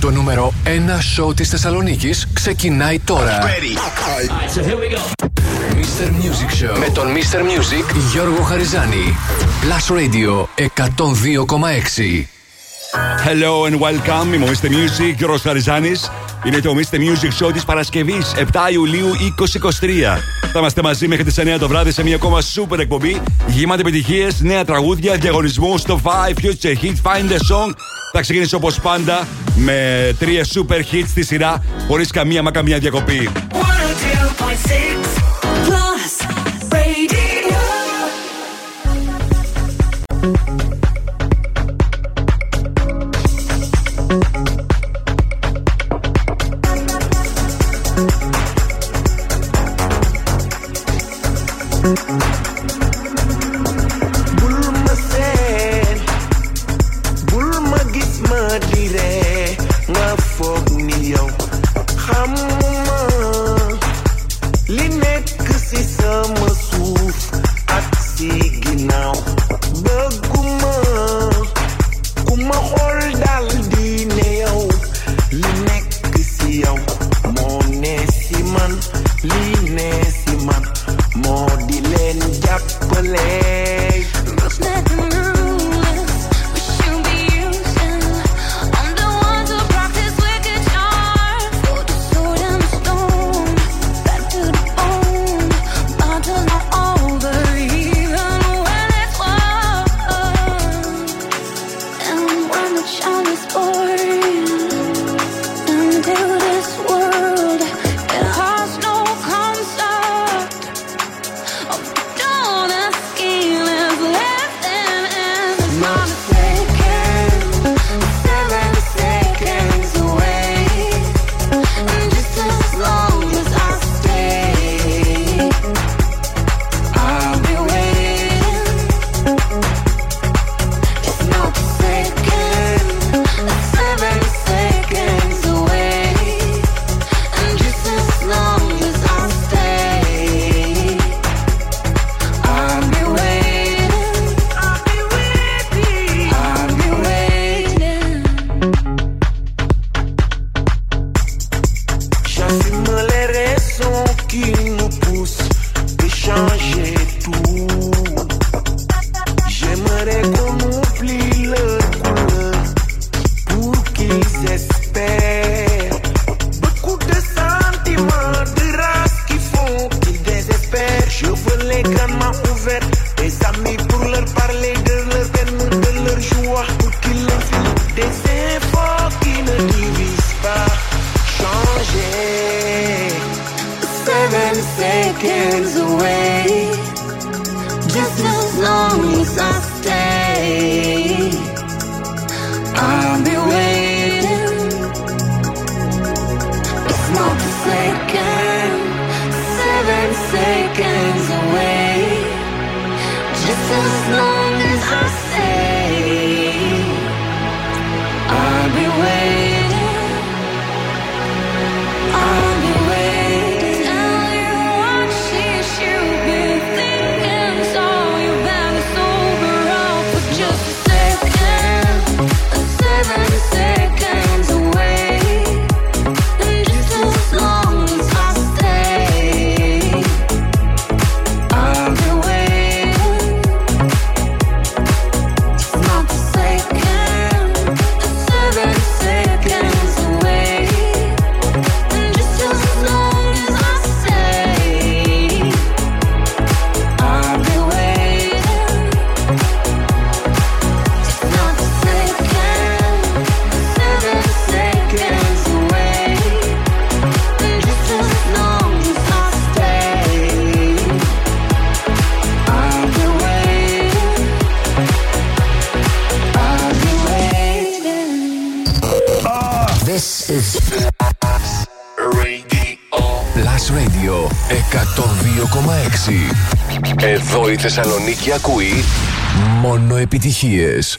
Το νούμερο 1 σόου της Θεσσαλονίκης ξεκινάει τώρα. Μπέτει! Με τον Μίστερ Music, Γιώργο Χαριζάνη. Plus Radio 102,6. Hello and welcome. Είμαι ο Mr. Music, ο Χαριζάνης. Είναι το Mr. Music Show της Παρασκευής, 7 Ιουλίου 2023. Θα είμαστε μαζί μέχρι τις 9 το βράδυ σε μια ακόμα σούπερ εκπομπή. Γεμάτη επιτυχίες, νέα τραγούδια, διαγωνισμούς στο 5 Future Hit Find a Song. Θα ξεκινήσω όπως πάντα με τρία super hits στη σειρά, χωρίς καμία μα καμία διακοπή. Εδώ η Θεσσαλονίκη ακούει μόνο επιτυχίες.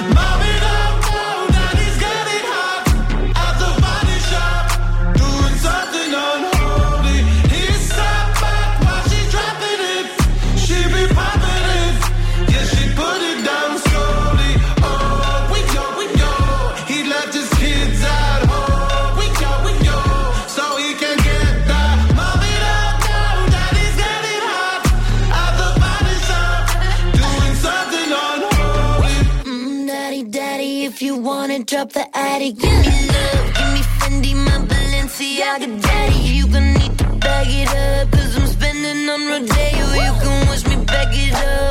up the attic. Give me love, give me Fendi, my Balenciaga daddy. You going need to bag it up, i I'm spending on Rodeo. You can wish me back it up.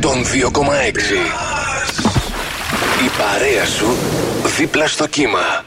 τον 2,6. Η παρέα σου δίπλα στο κύμα.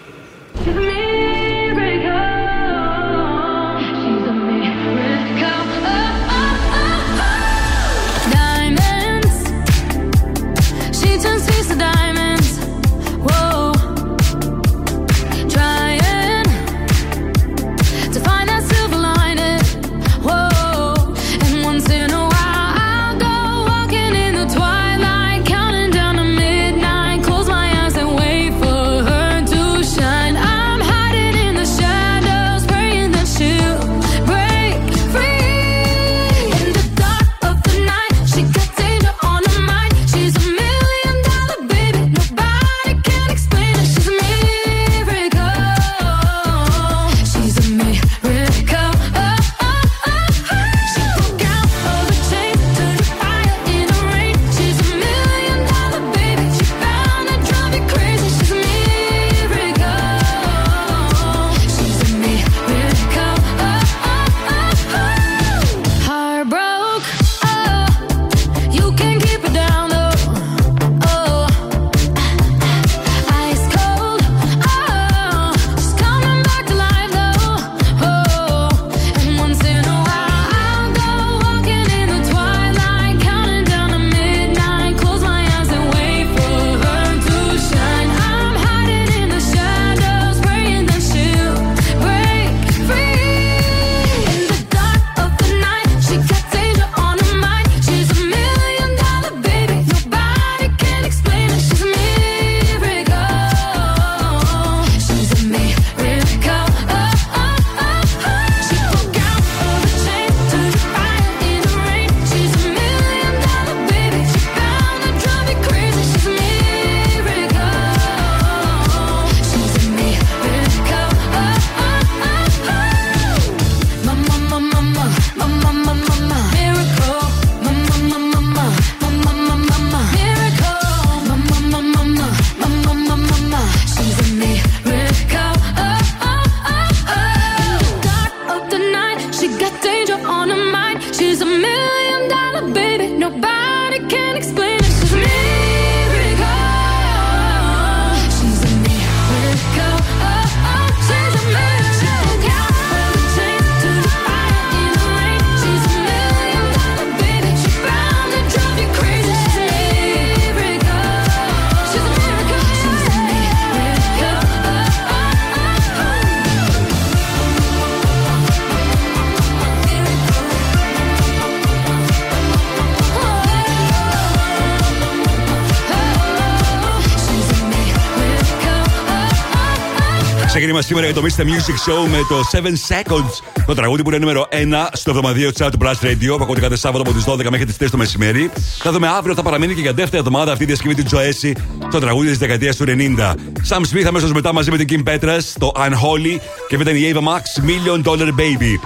Ξεκίνημα σήμερα για το Mr. Music Show με το 7 Seconds. Το τραγούδι που είναι νούμερο 1 στο εβδομαδιαίο chart του Blast Radio. Που ακούτε κάθε Σάββατο από τις 12 μέχρι τις 3 το μεσημέρι. Θα δούμε αύριο, θα παραμείνει και για δεύτερη εβδομάδα αυτή η διασκευή του Τζοέση στο τραγούδι της δεκαετίας του 90. Sam Smith αμέσως μετά μαζί με την Kim Petras, το Unholy και μετά η Ava Max Million Dollar Baby.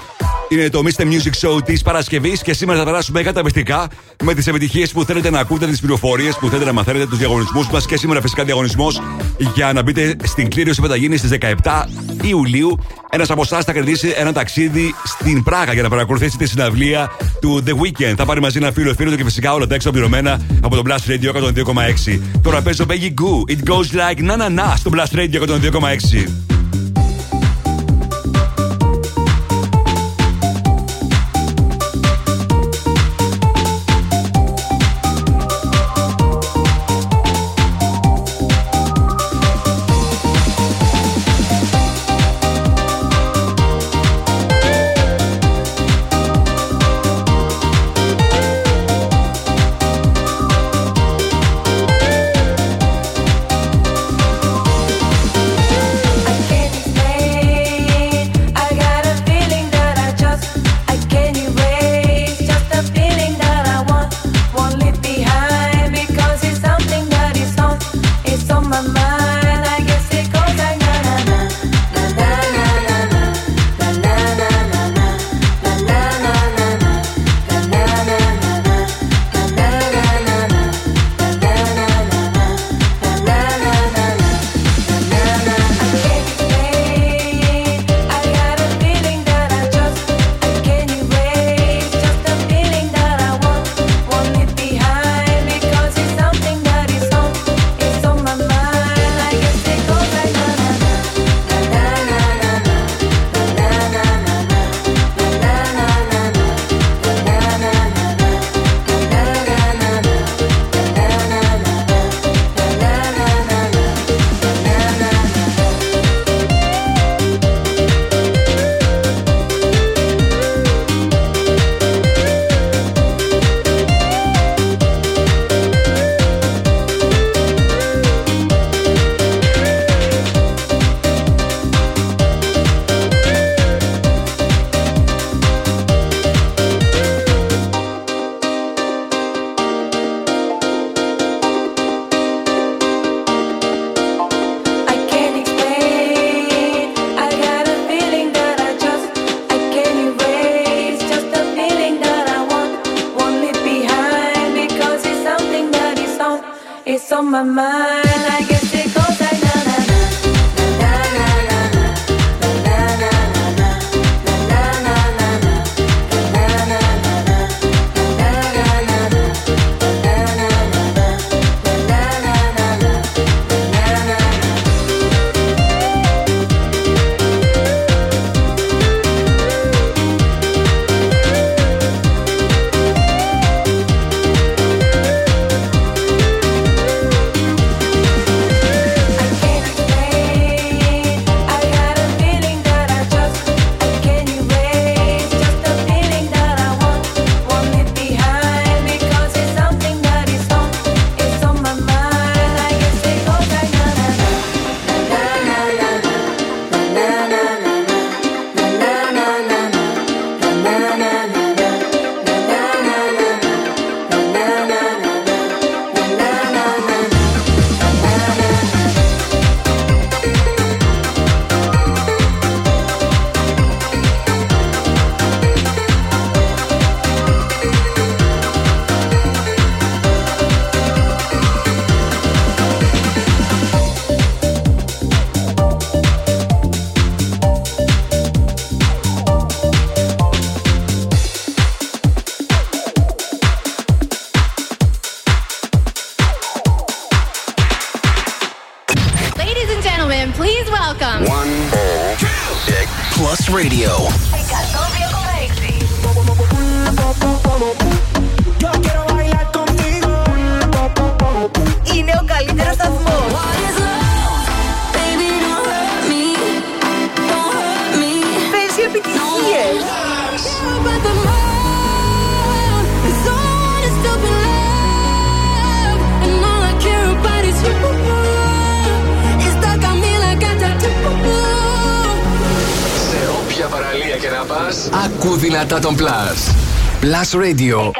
Είναι το Mr. Music Show της Παρασκευής και σήμερα θα περάσουμε καταπιστικά με τις επιτυχίες που θέλετε να ακούτε, τις πληροφορίες που θέλετε να μαθαίνετε, τους διαγωνισμούς μας και σήμερα φυσικά διαγωνισμός για να μπείτε στην κλήρωση που θα γίνει στις 17 Ιουλίου. Ένας από εσάς θα κερδίσει ένα ταξίδι στην Πράγα για να παρακολουθήσει τη συναυλία του The Weekend. Θα πάρει μαζί ένα φίλο φίλο του και φυσικά όλα τα έξω πληρωμένα από το Blast Radio 102,6. Τώρα παίζω Peggy Goo. It goes like na na na στο Blast Radio 102,6. My mind. Plus. Plus Radio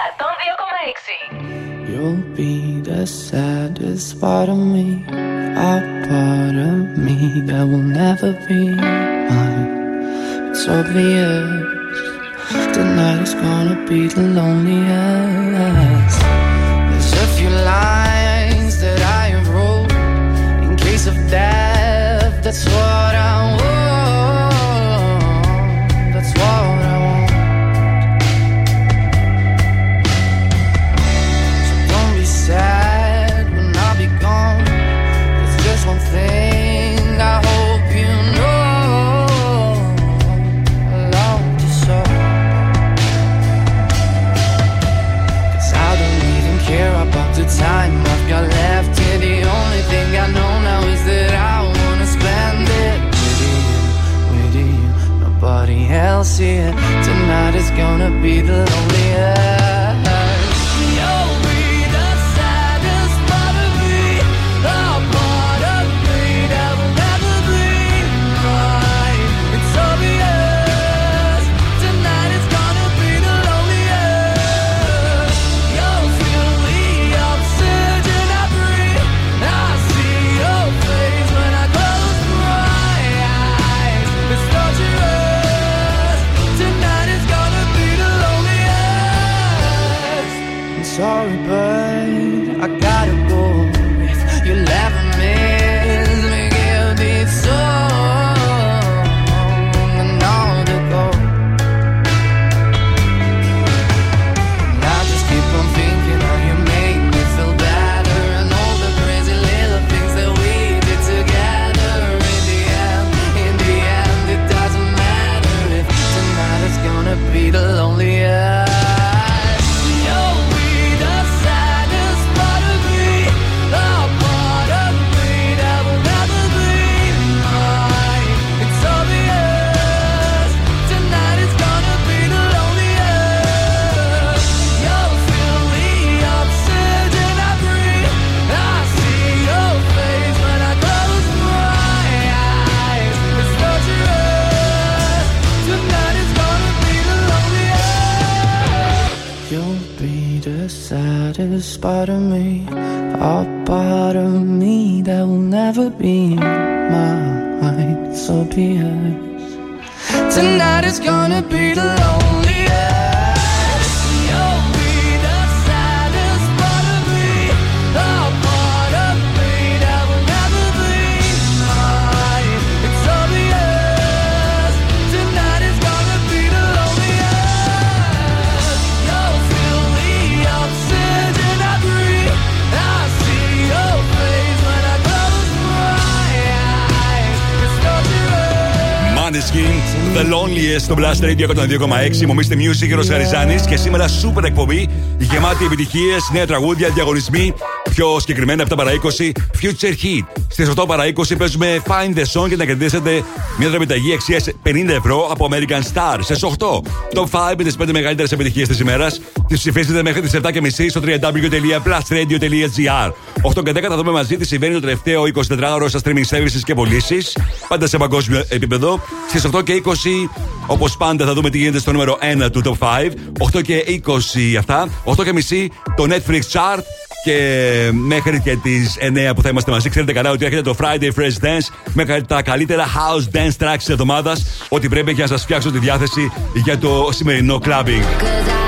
asking Maneskin, The Loneliest στο Blast Radio 102,6. Μου Mr. Music, Ρο Χαριζάνης και σήμερα σούπερ εκπομπή γεμάτη επιτυχίες, νέα τραγούδια, διαγωνισμοί. Πιο συγκεκριμένα από τα παρά 20 Future Hit. Στις 8 παρά 20 παίζουμε Find the Song και να κερδίσετε μια δρομηταγή αξίας 50 ευρώ από American Star. Στις 8 Top 5 με τις 5 μεγαλύτερες επιτυχίες της ημέρας. Τις ψηφίσετε μέχρι τις 7.30 στο www.plusradio.gr. 8 και 10 θα δούμε μαζί τι συμβαίνει το τελευταίο 24ωρο στα streaming services και πωλήσεις. Πάντα σε παγκόσμιο επίπεδο. Στις 8 και 20, όπως πάντα, θα δούμε τι γίνεται στο νούμερο 1 του Top 5. 8 και 20 αυτά. 8 και μισή το Netflix Chart. Και μέχρι και τις 9 που θα είμαστε μαζί, ξέρετε καλά ότι έρχεται το Friday Fresh Dance με τα καλύτερα house dance tracks της εβδομάδας. Ό,τι πρέπει για να σας φτιάξω τη διάθεση για το σημερινό clubbing.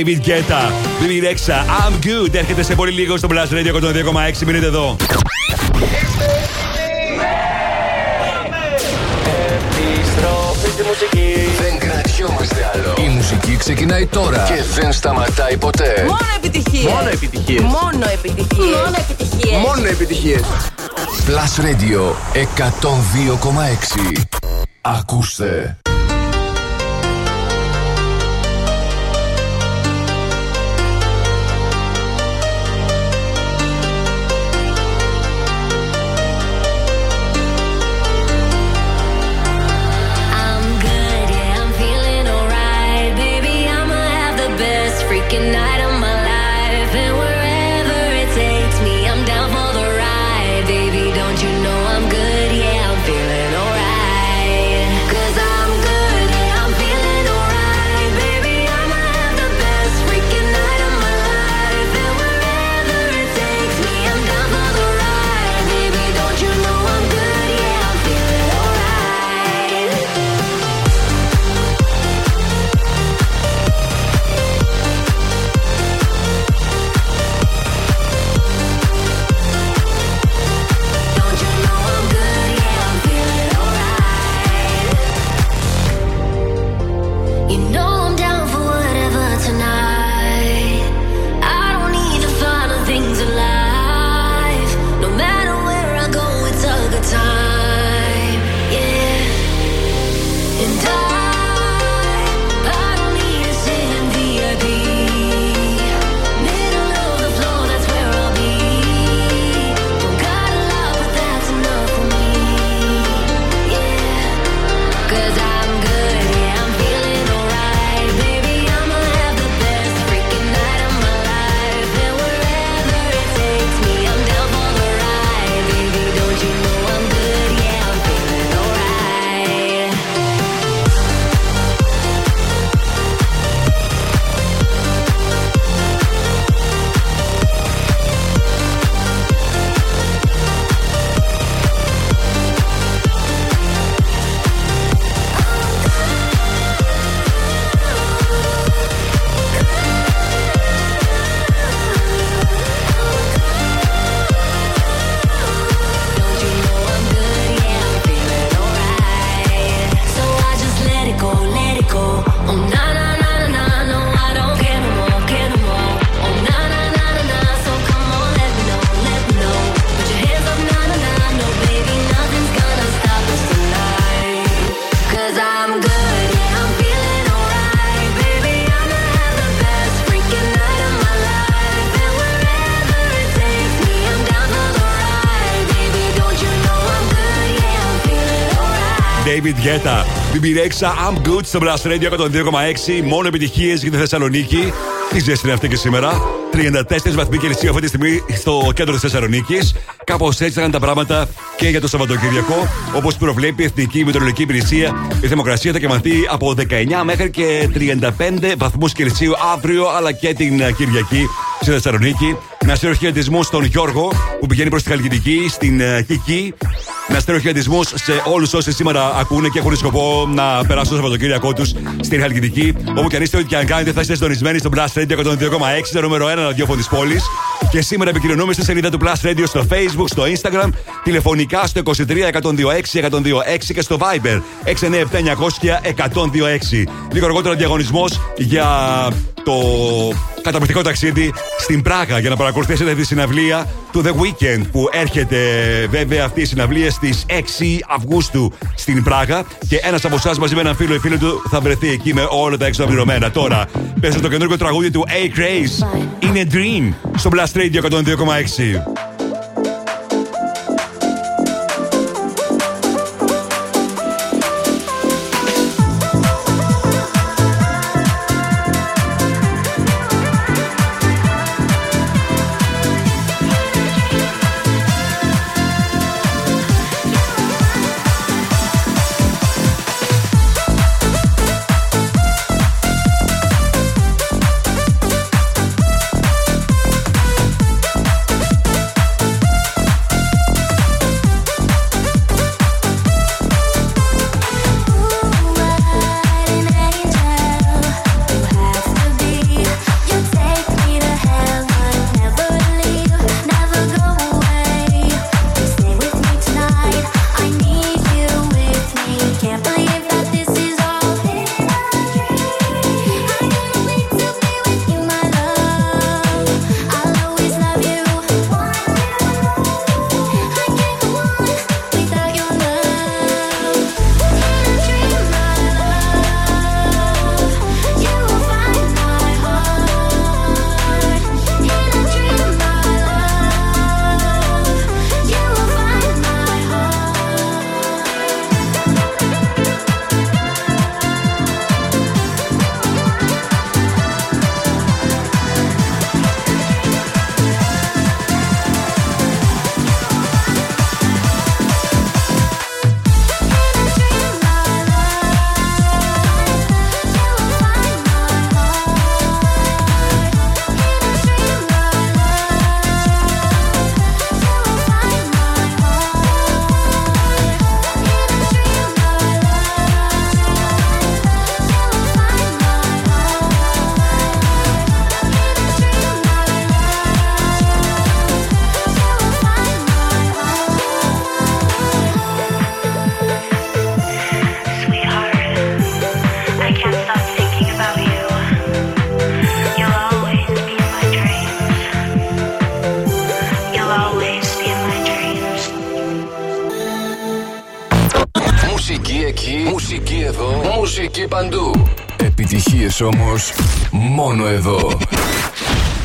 David Guetta, Bibi Rexha, I'm good. Έρχεται σε πολύ λίγο στο Blast Radio 102,6. Μείνετε εδώ. Επιστροφή στη μουσική. Δεν κρατιόμαστε άλλο. Η μουσική ξεκινάει τώρα και δεν σταματάει ποτέ. Μόνο επιτυχίες. Μόνο επιτυχίες. Μόνο επιτυχίες. Μόνο επιτυχίες. Μόνο επιτυχίες. Plus Radio 102,6. Ακούστε. David Guetta. BB Rexha, I'm good στο Blast Radio 102,6. Μόνο επιτυχίες για τη Θεσσαλονίκη. Τι ζέστη είναι αυτή και σήμερα. 34 βαθμοί Κελσίου αυτή τη στιγμή στο κέντρο της Θεσσαλονίκης. Κάπως έτσι θα είναι τα πράγματα και για το Σαββατοκύριακο. Όπως προβλέπει η Εθνική Μετεωρολογική Υπηρεσία, η θερμοκρασία θα κυμανθεί από 19 μέχρι και 35 βαθμούς Κελσίου αύριο αλλά και την ε, Κυριακή στη Θεσσαλονίκη. Να στείλω χαιρετισμού στον Γιώργο που πηγαίνει προς τη Χαλκιδική, στην ε, Κική. Να στείλω χαιρετισμούς σε όλους όσοι σήμερα ακούνε και έχουν σκοπό να περάσουν το Σαββατοκύριακό τους στην Χαλκιδική. Όπου και αν είστε, ό,τι και αν κάνετε, θα είστε συντονισμένοι στο Blast Radio 102,6, το νούμερο 1 ραδιόφωνο της πόλης. Και σήμερα επικοινωνούμε στη σελίδα του Blast Radio στο Facebook, στο Instagram, τηλεφωνικά στο 23 126 126 και στο Viber 697 900 126. Λίγο αργότερα διαγωνισμός για το καταπληκτικό ταξίδι στην Πράγα για να παρακολουθήσετε τη συναυλία του The Weekend που έρχεται βέβαια αυτή η συναυλία στις 6 Αυγούστου στην Πράγα και ένας από εσάς μαζί με έναν φίλο ή φίλο του θα βρεθεί εκεί με όλα τα έξοδα πληρωμένα. Τώρα παίζει το καινούργιο τραγούδι του A Craze In a Dream στο Blast Radio 102,6. Επιτυχίες όμως μόνο εδώ.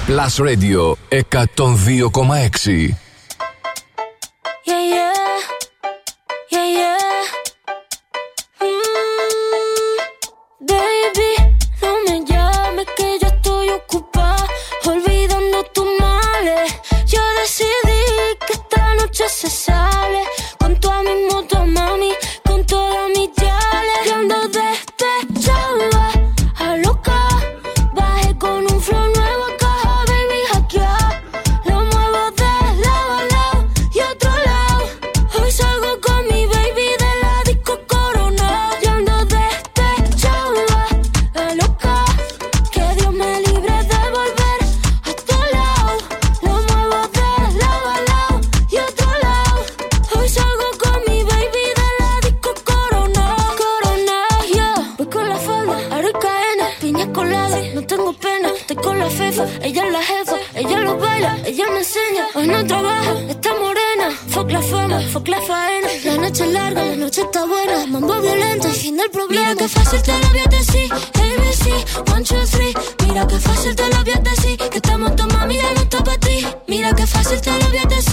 Plus Radio 102,6.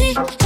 see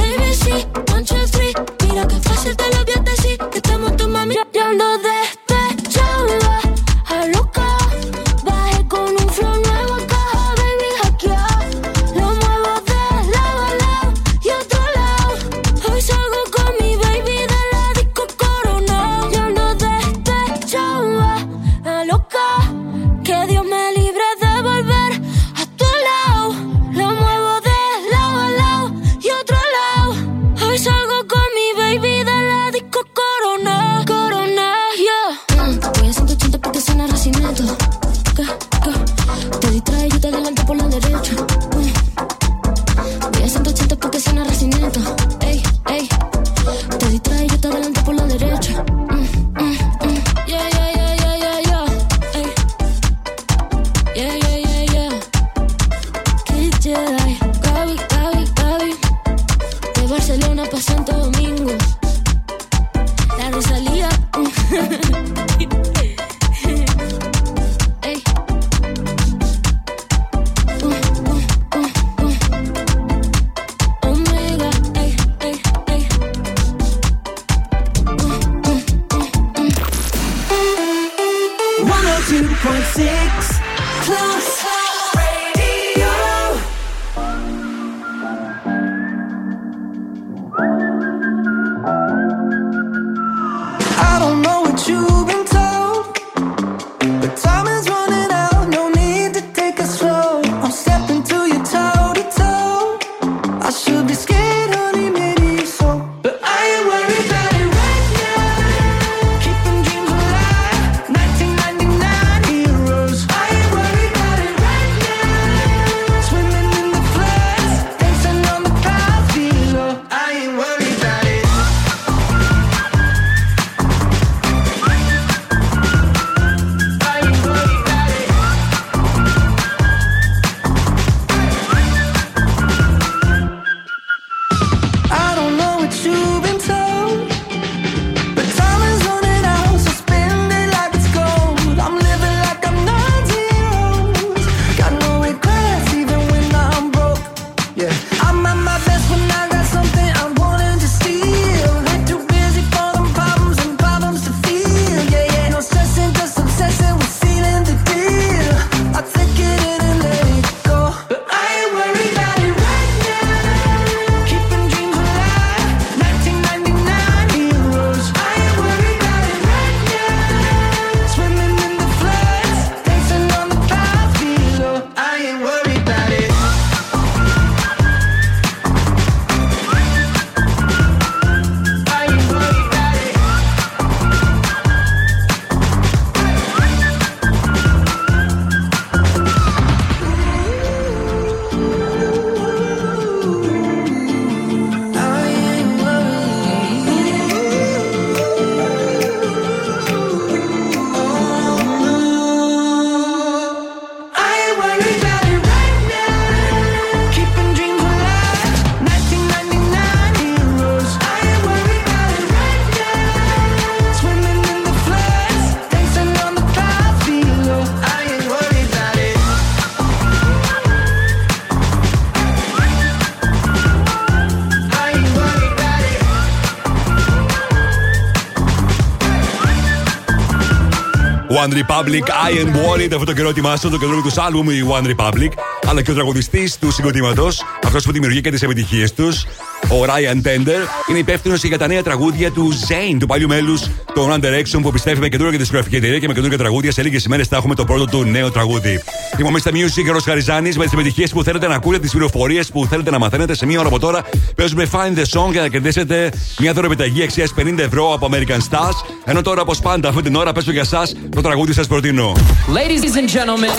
One Republic, I am worried. Αυτό το καιρό ετοιμάσαν το καινούργιο τους άλμπουμ η One Republic, αλλά και ο τραγουδιστής του συγκροτήματος, αυτός που δημιουργεί και τις επιτυχίες τους, ο Ryan Tender, είναι υπεύθυνος για τα νέα τραγούδια του Zane, του παλιού μέλους των Under Action, που πιστεύει με καινούργια δισκογραφική εταιρεία και με καινούργια τραγούδια. Σε λίγες ημέρες θα έχουμε το πρώτο του νέο τραγούδι. Είμαι στα Music και ο με τις επιτυχίες που θέλετε να ακούτε, τις πληροφορίες που θέλετε να μαθαίνετε. Σε μία ώρα από τώρα παίζουμε Find the Song για να κερδίσετε μια δωρεπιταγή αξίας 50 ευρώ από American Stars. Ενώ τώρα, όπως πάντα, αυτή την ώρα παίζω για εσά το τραγούδι σας προτείνω. Ladies and gentlemen.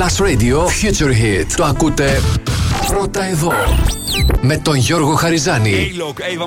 Last Radio Future Hit. Το ακούτε πρώτα εδώ. Με τον Γιώργο Χαριζάνη. Ava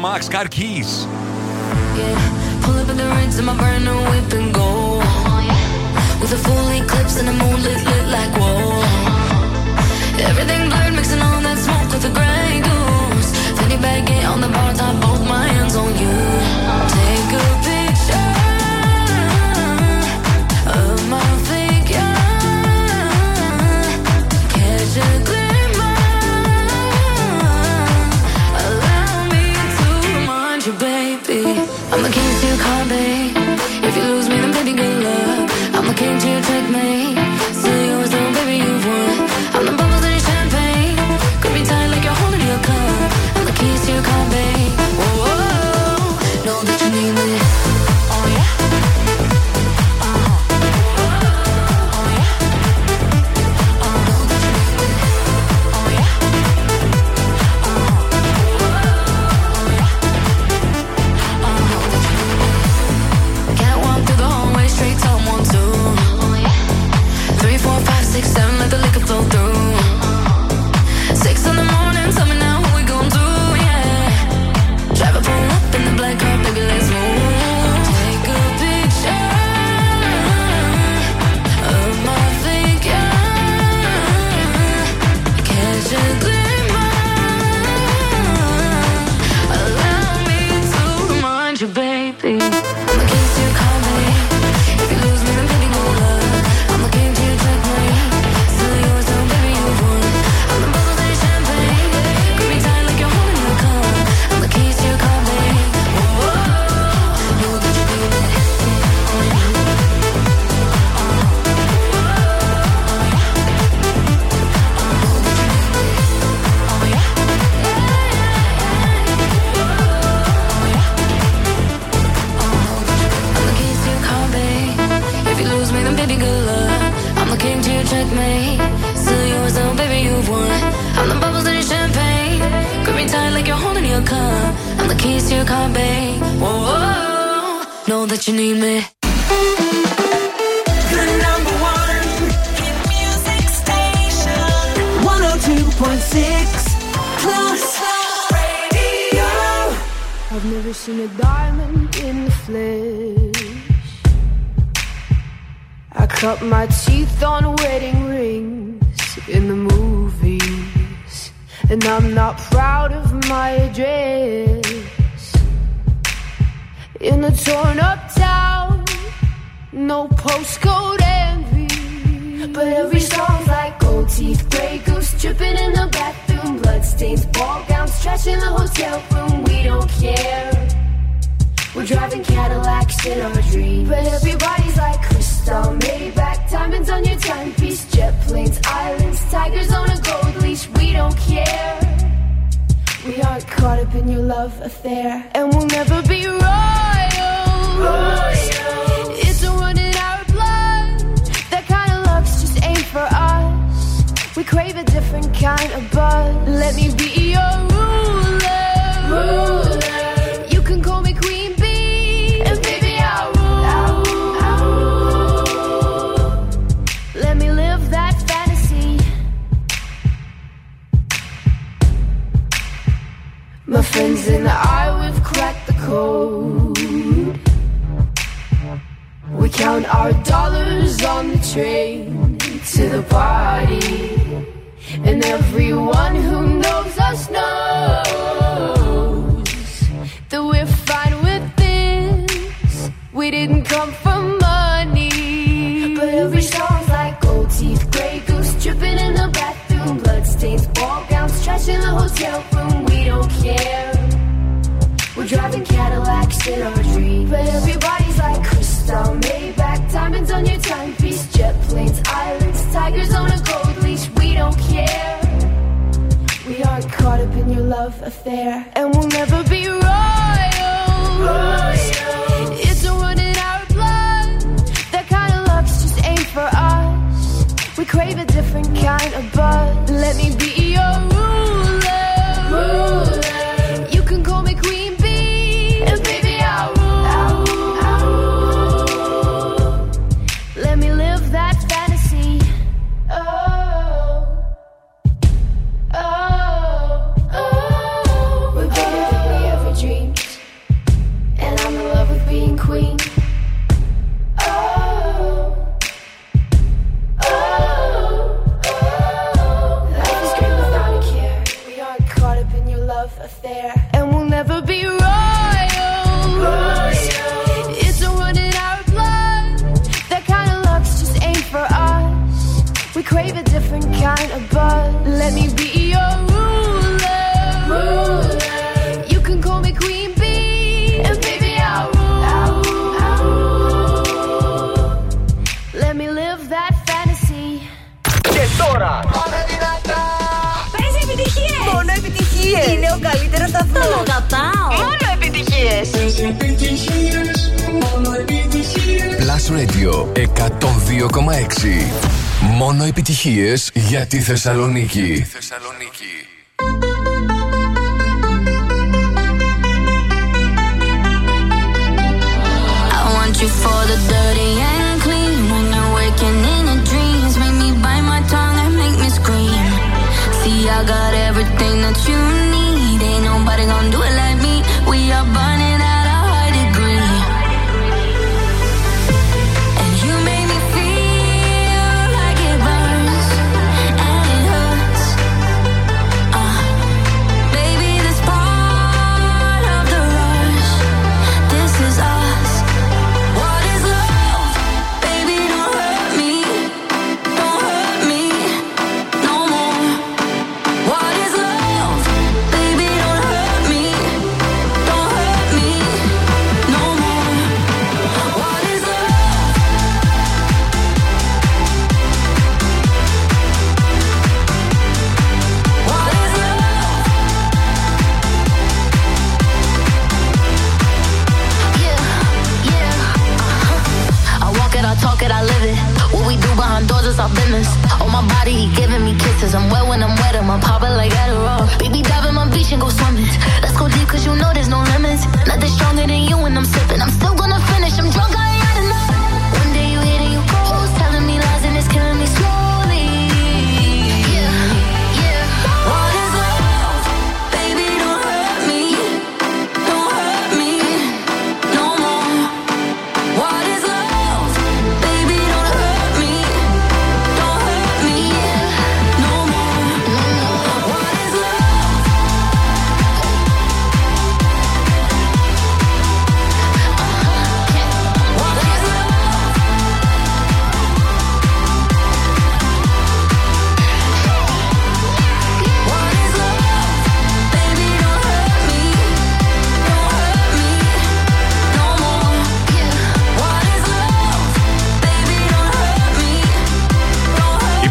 για τη Θεσσαλονίκη. Θεσσαλονίκη.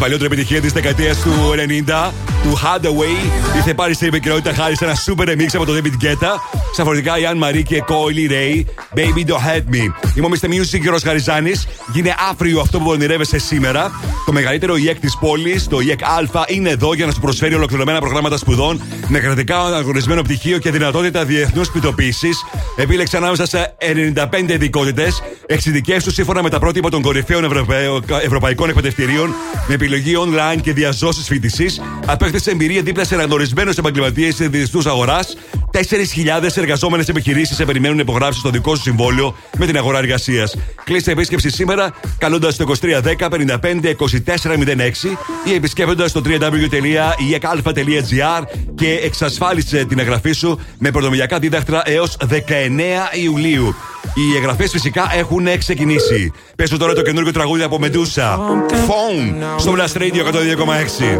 παλιότερη επιτυχία της δεκαετίας του 90 του Hadaway. Είχε πάρει στην επικαιρότητα χάρη σε ένα super remix από τον David Guetta. Ξαφορικά η Αν Μαρή και Κόιλι Ρέι. Baby, don't hurt me. Είμαι ο Music και ο Ροσχαριζάνη. Γίνε αύριο αυτό που ονειρεύεσαι σήμερα. Το μεγαλύτερο ΙΕΚ της πόλης, το ΙΕΚ Α, είναι εδώ για να σου προσφέρει ολοκληρωμένα προγράμματα σπουδών με κρατικά αναγνωρισμένο πτυχίο και δυνατότητα διεθνούς πιτοποίηση. Επίλεξε ανάμεσα σε 95 ειδικότητες, εξειδικεύσου σύμφωνα με τα πρότυπα των κορυφαίων ευρωπαϊκών εκπαιδευτηρίων με επιλογή online και διαζώσεις φοιτησής, απέκτησε εμπειρία δίπλα σε αναγνωρισμένους επαγγελματίες της διεθνούς αγοράς. 4.000 εργαζόμενες επιχειρήσεις σε περιμένουν υπογράψεις στο δικό σου συμβόλαιο με την αγορά εργασίας. Κλείστε επίσκεψη σήμερα καλώντας το 2310-552406 ή επισκέπτοντας το www.ekalfa.gr και εξασφάλισε την εγγραφή σου με προνομιακά δίδακτρα έως 19 Ιουλίου. Οι εγγραφές φυσικά έχουν ξεκινήσει. Πέσω τώρα το καινούργιο τραγούδι από Μεντούσα. Phone στο Blast Radio 102,6.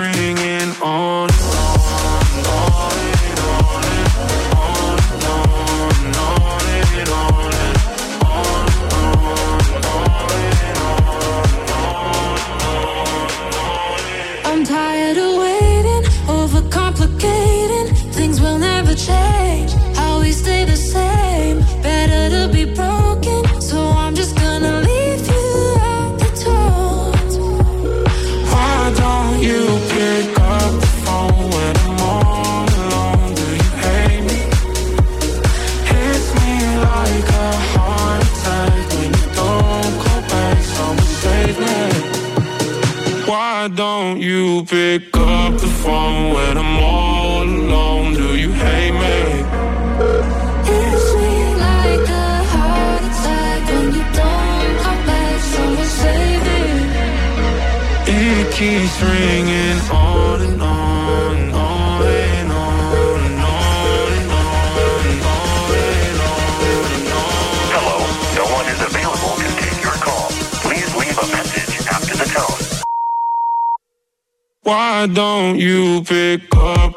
pick up the phone when I'm all alone? Do you hate me? Like a when you don't come back. Me. It keeps ringing. don't you pick up?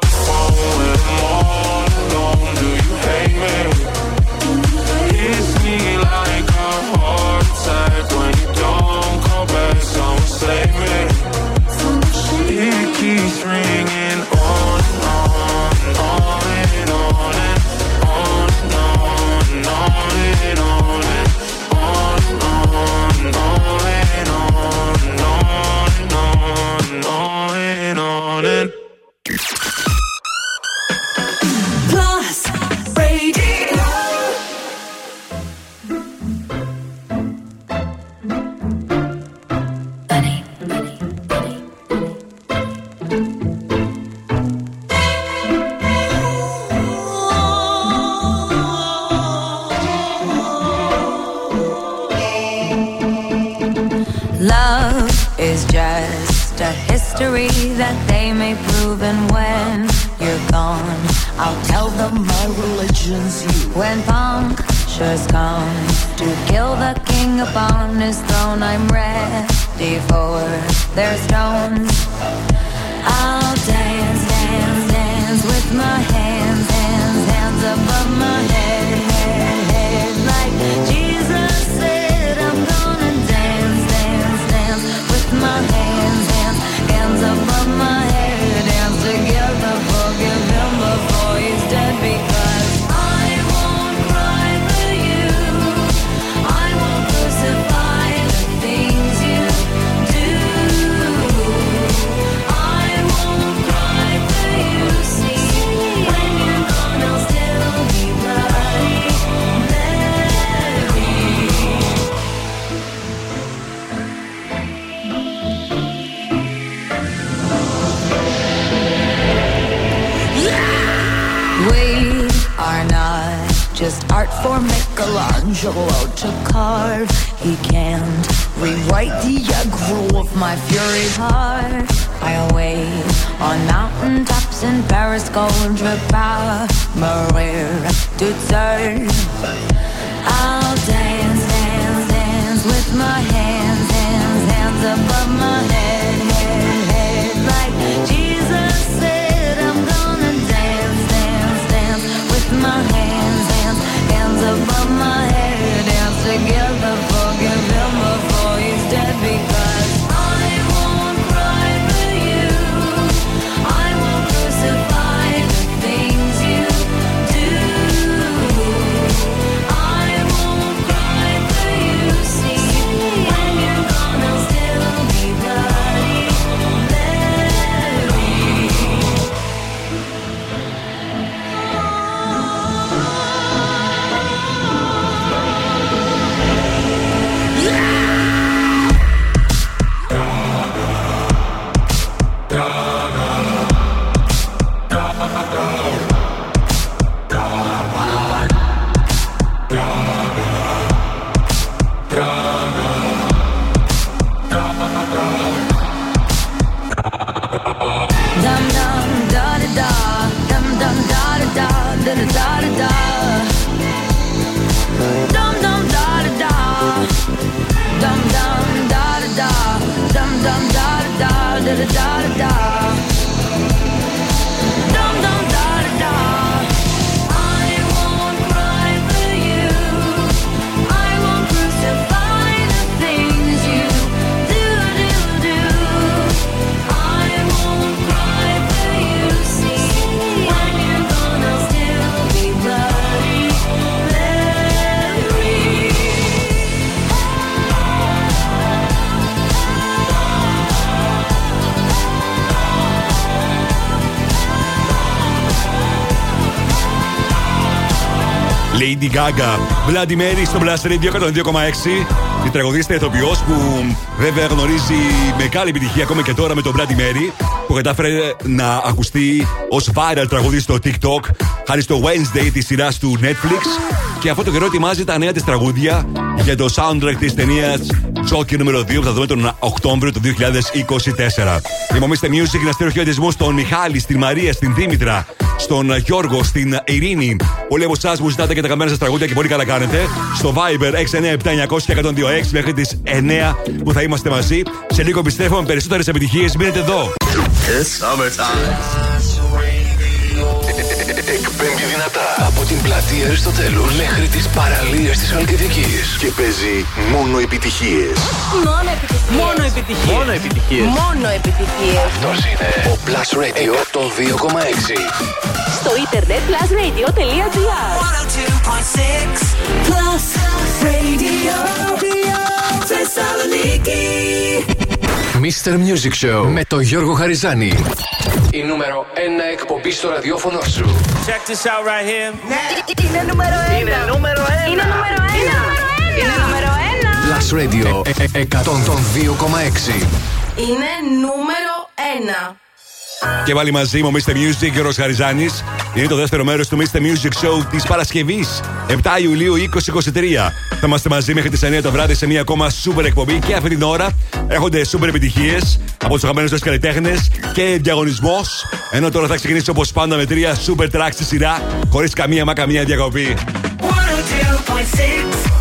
Lady Gaga. Bloody Mary στο Blast Radio 102,6. Η τραγουδίστρια ηθοποιός που βέβαια γνωρίζει μεγάλη επιτυχία ακόμα και τώρα με τον Bloody Mary που κατάφερε να ακουστεί ως viral τραγούδι στο TikTok χάρη στο Wednesday της σειράς του Netflix και αυτό το καιρό ετοιμάζει τα νέα της τραγούδια για το soundtrack της ταινίας Joker νούμερο 2 που θα δούμε τον Οκτώβριο του 2024. Θυμόμαστε Music να στείλω χαιρετισμούς στον Μιχάλη, στην Μαρία, στην Δήμητρα, στον Γιώργο, στην Ειρήνη. Πολλοί από εσάς μου ζητάτε και τα καμένα σας τραγούδια και πολύ καλά κάνετε. Στο Viber 697 και 126 μέχρι τις 9 που θα είμαστε μαζί. Σε λίγο πιστεύω με περισσότερες επιτυχίες. Μείνετε εδώ. Εκπέμπει δυνατά από την πλατεία Αριστοτέλους μέχρι τις παραλίες της Χαλκιδικής. Και παίζει μόνο επιτυχίες. Μόνο επιτυχίες. Μόνο επιτυχίες. Μόνο επιτυχίες. Μόνο επιτυχίες. Αυτός είναι ο Plus Radio 102,6. Στο ίντερνετ plusradio.gr Plus Radio. Θεσσαλονίκη. Mr. Music Show με τον Γιώργο Χαριζάνη. Η νούμερο 1 εκπομπή στο ραδιόφωνο σου. Check this out right here. Είναι νούμερο ένα. Είναι νούμερο ένα. Είναι νούμερο ένα. Είναι νούμερο ένα. Plus Radio ε- ε- 102,6. Είναι νούμερο ένα. Και πάλι μαζί μου, Mr. Music και ο Ροσχαριζάνη. Είναι το δεύτερο μέρος του Mr. Music Show της Παρασκευής, 7 Ιουλίου 2023. Θα είμαστε μαζί μέχρι τις 9 το βράδυ σε μια ακόμα super εκπομπή και αυτή την ώρα έχονται super επιτυχίες από τους αγαπημένους σα καλλιτέχνες και διαγωνισμός. Ενώ τώρα θα ξεκινήσει όπως πάντα με τρία super tracks στη σειρά, χωρίς καμία μα καμία διακοπή. 102.6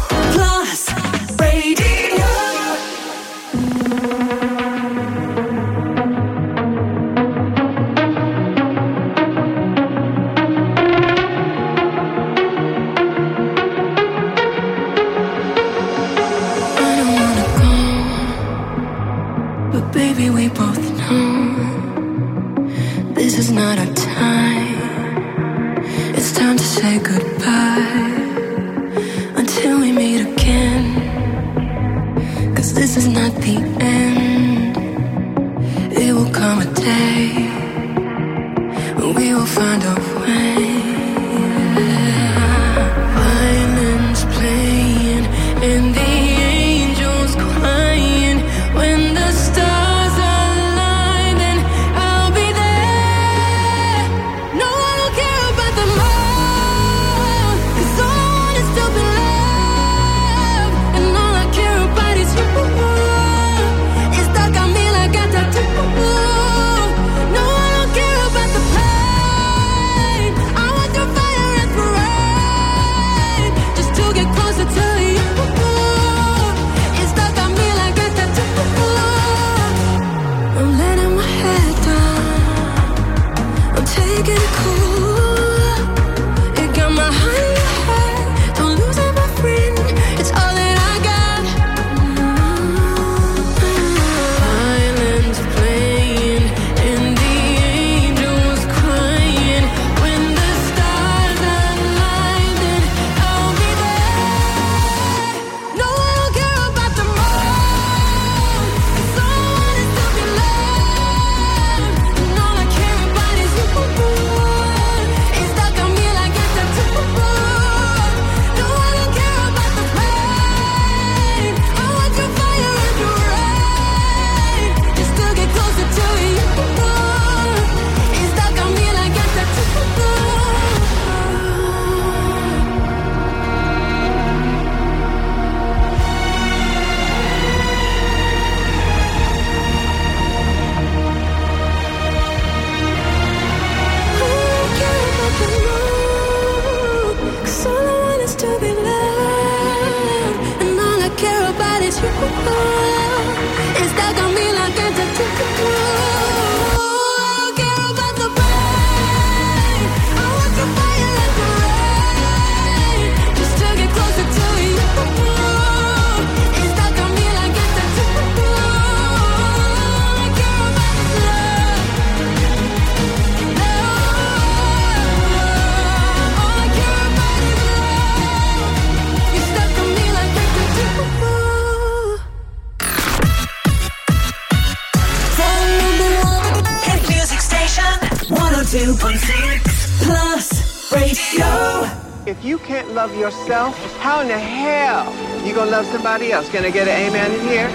else? Can I get an amen in here?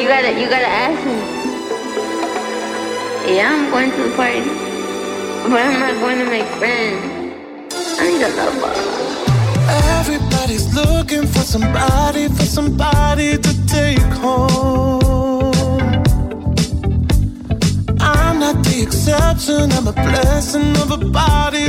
You gotta, you gotta ask me. Yeah, I'm going to the party, but I'm not going to make friends. I need a lover. Everybody's looking for somebody, for somebody to take home. I'm not the exception, I'm a blessing of a body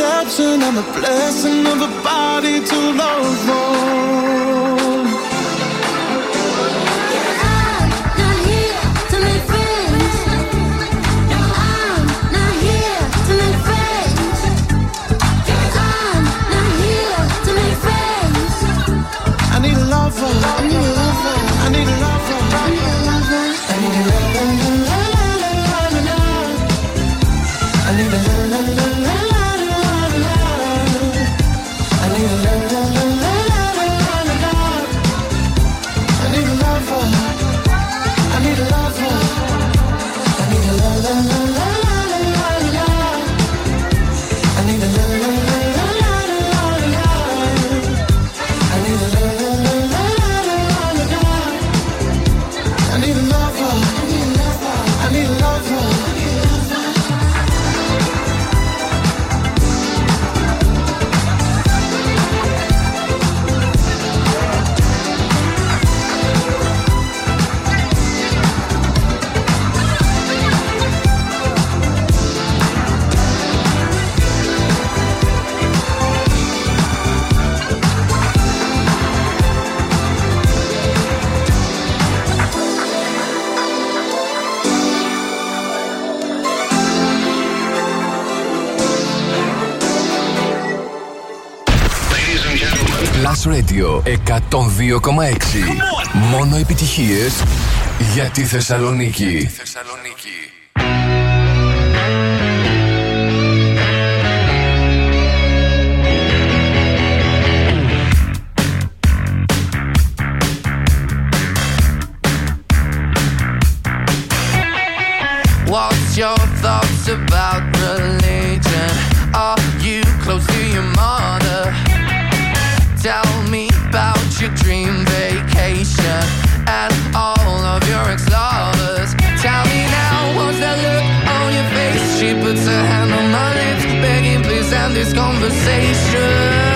The exception, I'm a blessing of a body to love on. Radio 102,6. Μόνο επιτυχίες για τη Θεσσαλονίκη. What's your thoughts about religion? Are you close to your mother? Dream vacation all of your ex-lovers. Tell me now, what's that look on your face? She puts hand on my lips, begging please end this conversation.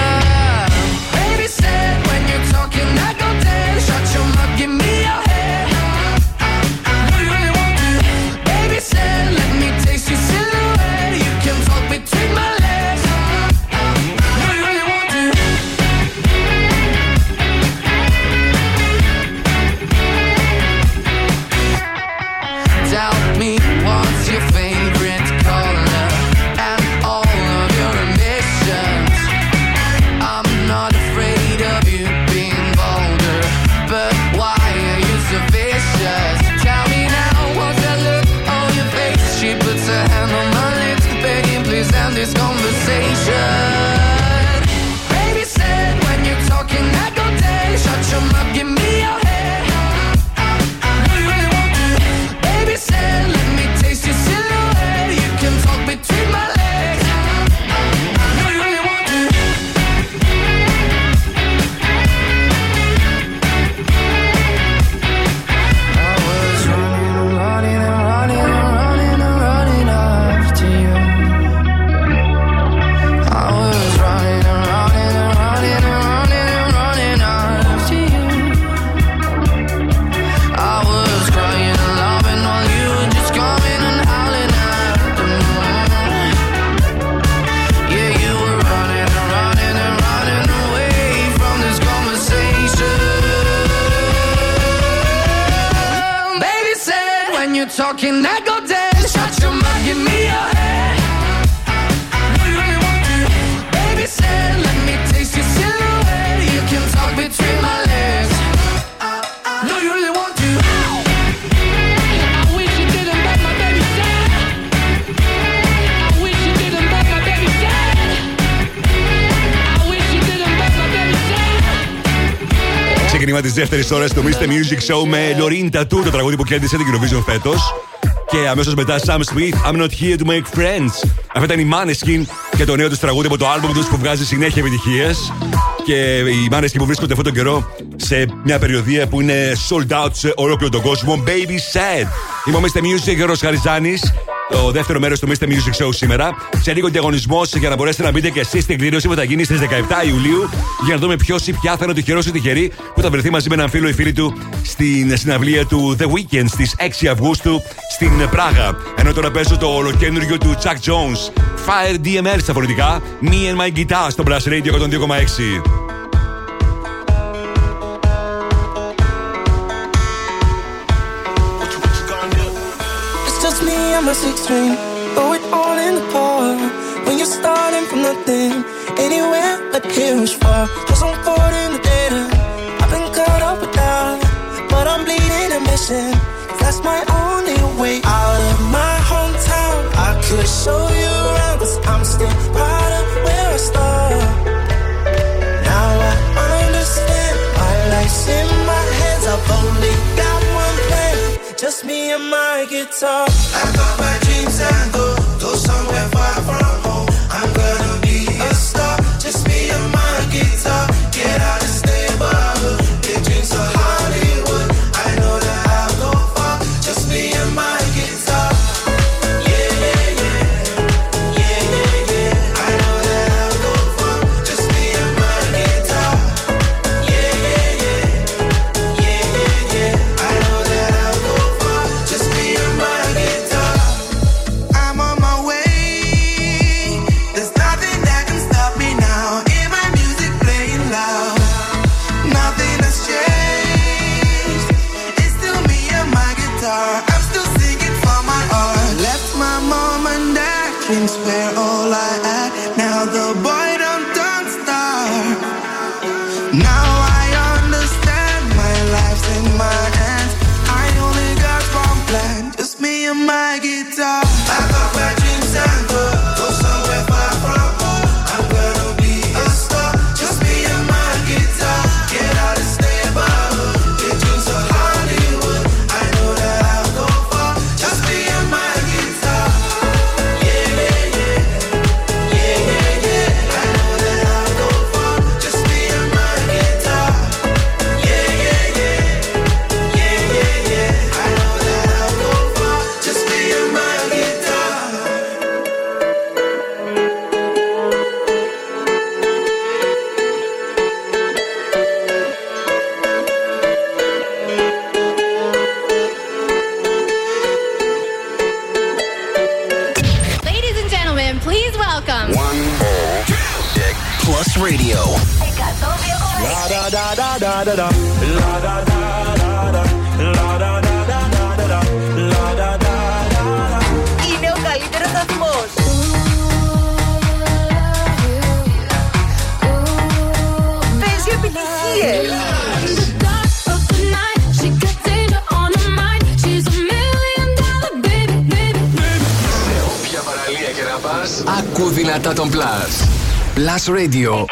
Δεύτερη ώρα στο Mr. Music Show με Loreen Tattoo, το τραγούδι που κέρδισε την Eurovision φέτος. Και αμέσως μετά Sam Smith, I'm not here to make friends. Αυτά ήταν η Maneskin και το νέο τους τραγούδι από το album τους που βγάζει συνέχεια επιτυχίες. Και οι Maneskin που βρίσκονται αυτόν τον καιρό σε μια περιοδία που είναι sold out σε ολόκληρο τον κόσμο. Baby Sad. Είμαι ο Mr. Music, Γιώργος Χαριζάνης. Το δεύτερο μέρος του Mr. Music Show σήμερα. Σε λίγο διαγωνισμός για να μπορέσετε να μπείτε και εσείς στην κλήρωση που θα γίνει στις 17 Ιουλίου για να δούμε ποιος ή ποια θα είναι ο τυχερός ή τυχερή που θα βρεθεί μαζί με έναν φίλο ή φίλη του στην συναυλία του The Weekend στις 6 Αυγούστου στην Πράγα. Ενώ τώρα παίζω το ολοκένουργιο του Chuck Jones. Fire DMR στα φωνητικά. Me and my guitar στο Blast Radio 102,6. And my six string, throw it all in the park. When you're starting from nothing, anywhere but here's far. Cause I'm caught in the data. I've been caught up with that, but I'm bleeding and missing. That's my only way out of my hometown. I could show you me and my guitar. I got my dreams and go, Radio.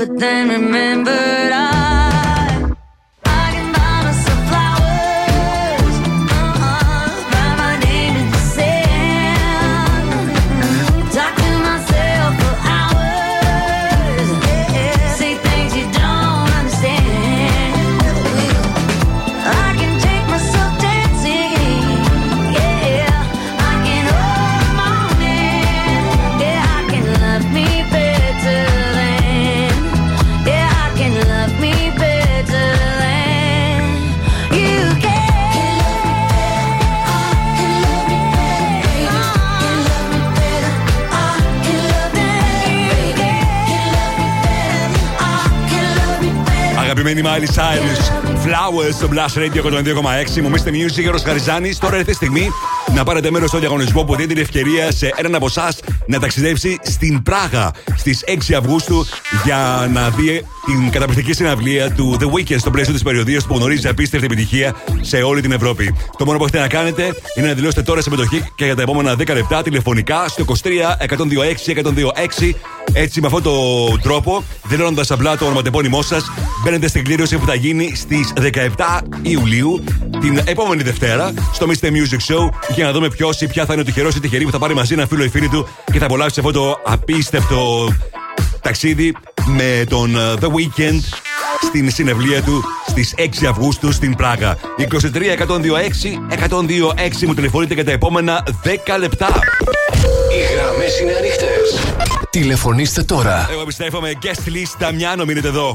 everything, remember Miley Cyrus, Flowers στο Blast Radio 102,6. Μου Mr. Music, Γιώργος Χαριζάνης. Τώρα ήρθε η στιγμή να πάρετε μέρος στο διαγωνισμό που δίνει την ευκαιρία σε έναν από εσάς να ταξιδέψει στην Πράγα στις 6 Αυγούστου για να δει την καταπληκτική συναυλία του The Weeknd στο πλαίσιο της περιοδίας που γνωρίζει απίστευτη επιτυχία σε όλη την Ευρώπη. Το μόνο που έχετε να κάνετε είναι να δηλώσετε τώρα συμμετοχή και για τα επόμενα 10 λεπτά τηλεφωνικά στο 23 126 126. Έτσι, με αυτόν τον τρόπο, δηλώνοντας απλά το ονοματεπώνυμό σας, μπαίνετε στην κλήρωση που θα γίνει στις 17 Ιουλίου, την επόμενη Δευτέρα, στο Mr. Music Show, για να δούμε ποιος ή ποια θα είναι ο τυχερός ή τυχερή που θα πάρει μαζί ένα φίλο ή φίλη του και θα απολαύσει αυτό το απίστευτο ταξίδι με τον ε, The Weeknd στην συνευλία του στις 6 Αυγούστου στην Πράγα. 23 126 126 μου τηλεφωνείτε για τα επόμενα 10 λεπτά. Οι γραμμές είναι ανοιχτές. Τηλεφωνήστε τώρα. Εγώ επιστρέφω guest list. Ταμιάνο, μείνετε εδώ.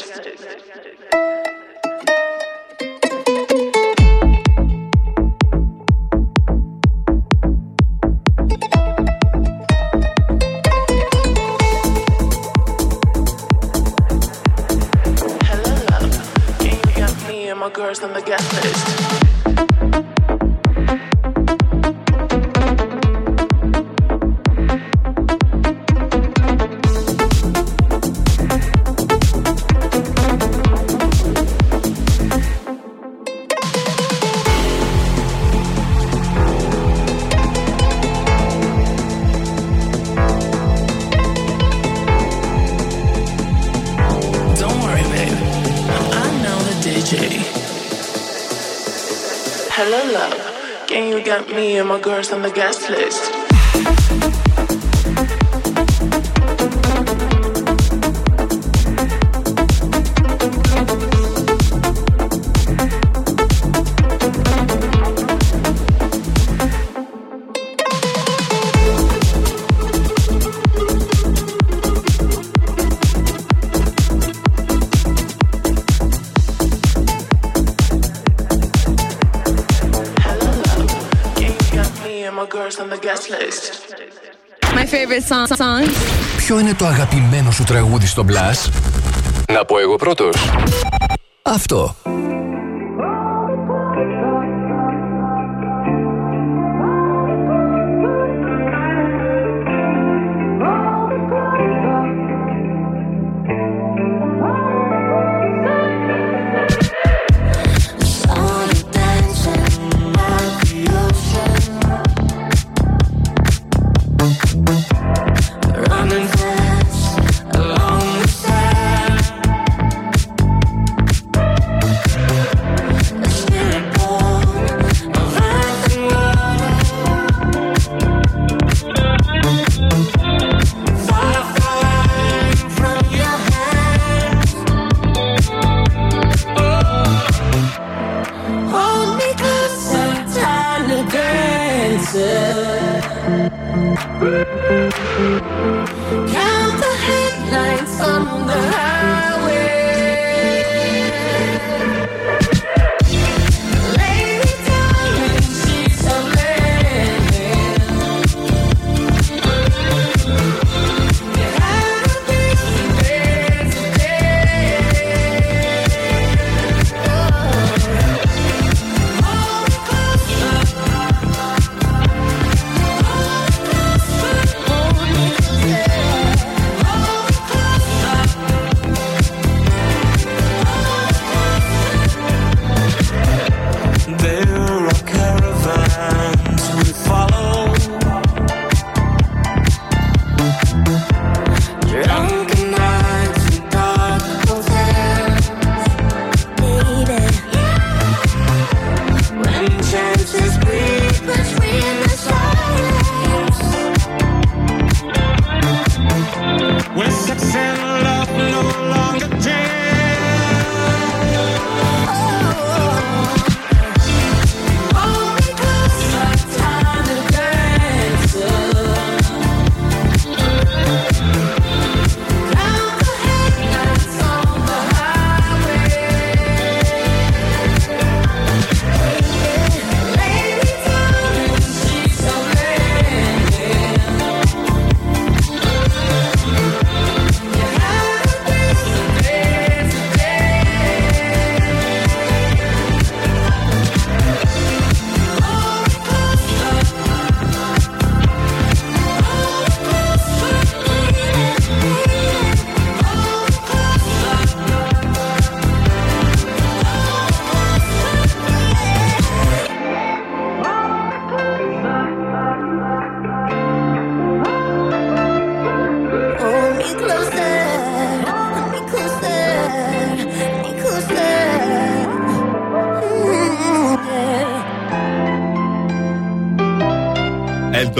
My girls on the guest list? My girls on the guest list? My favorite song. song. Ποιο είναι το αγαπημένο σου τραγούδι στο Blast? Να πω εγώ πρώτος. Αυτό.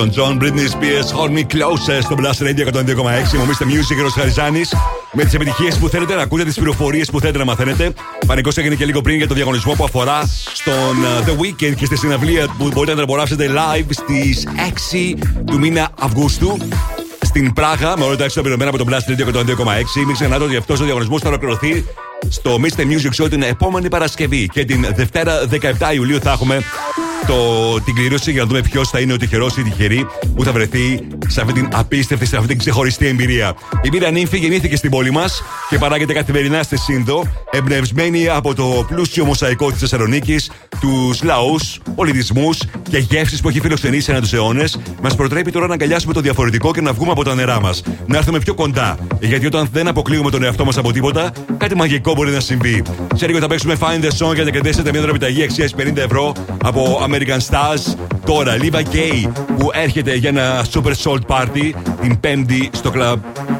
Elton John, Britney Spears, Hold Me Closer στο Blast Radio 102,6. Μου Mr. Music, Ρος Χαριζάνης. Με τις επιτυχίες που θέλετε να ακούτε, τις πληροφορίες που θέλετε να μαθαίνετε. Πανικός έγινε και λίγο πριν για το διαγωνισμό που αφορά στον uh, The Weekend και στη συναυλία που μπορείτε να την απολαύσετε live στις 6 του μήνα Αυγούστου στην Πράγα με όλα τα έξοδα πληρωμένα από τον Blast Radio 102,6. Μην ξεχνάτε ότι αυτός ο διαγωνισμός θα ολοκληρωθεί στο Mr. Music Show την επόμενη Παρασκευή. Και την Δευτέρα 17 Ιουλίου θα έχουμε το, την κλήρωση για να δούμε ποιος θα είναι ο τυχερός ή η τυχερή που θα βρεθεί σε αυτή την απίστευτη, σε αυτή την ξεχωριστή εμπειρία. Η Μίρα Νύμφη γεννήθηκε στην πόλη μας και παράγεται καθημερινά στη Σύνδο, εμπνευσμένη από το πλούσιο μοσαϊκό της Θεσσαλονίκης, τους λαούς, πολιτισμούς και γεύσεις που έχει φιλοξενήσει ανά τους αιώνες, μας προτρέπει τώρα να αγκαλιάσουμε το διαφορετικό και να βγούμε από τα νερά μας. Να έρθουμε πιο κοντά. Γιατί όταν δεν αποκλείουμε τον εαυτό μας από τίποτα, κάτι μαγικό μπορεί να συμβεί. Σε λίγο θα παίξουμε Find the Song για να κερδίσετε μια δωρεπιταγή αξίας 50 ευρώ από American Stars τώρα. Λίβα Γκέι που έρχεται για ένα super short party την Πέμπτη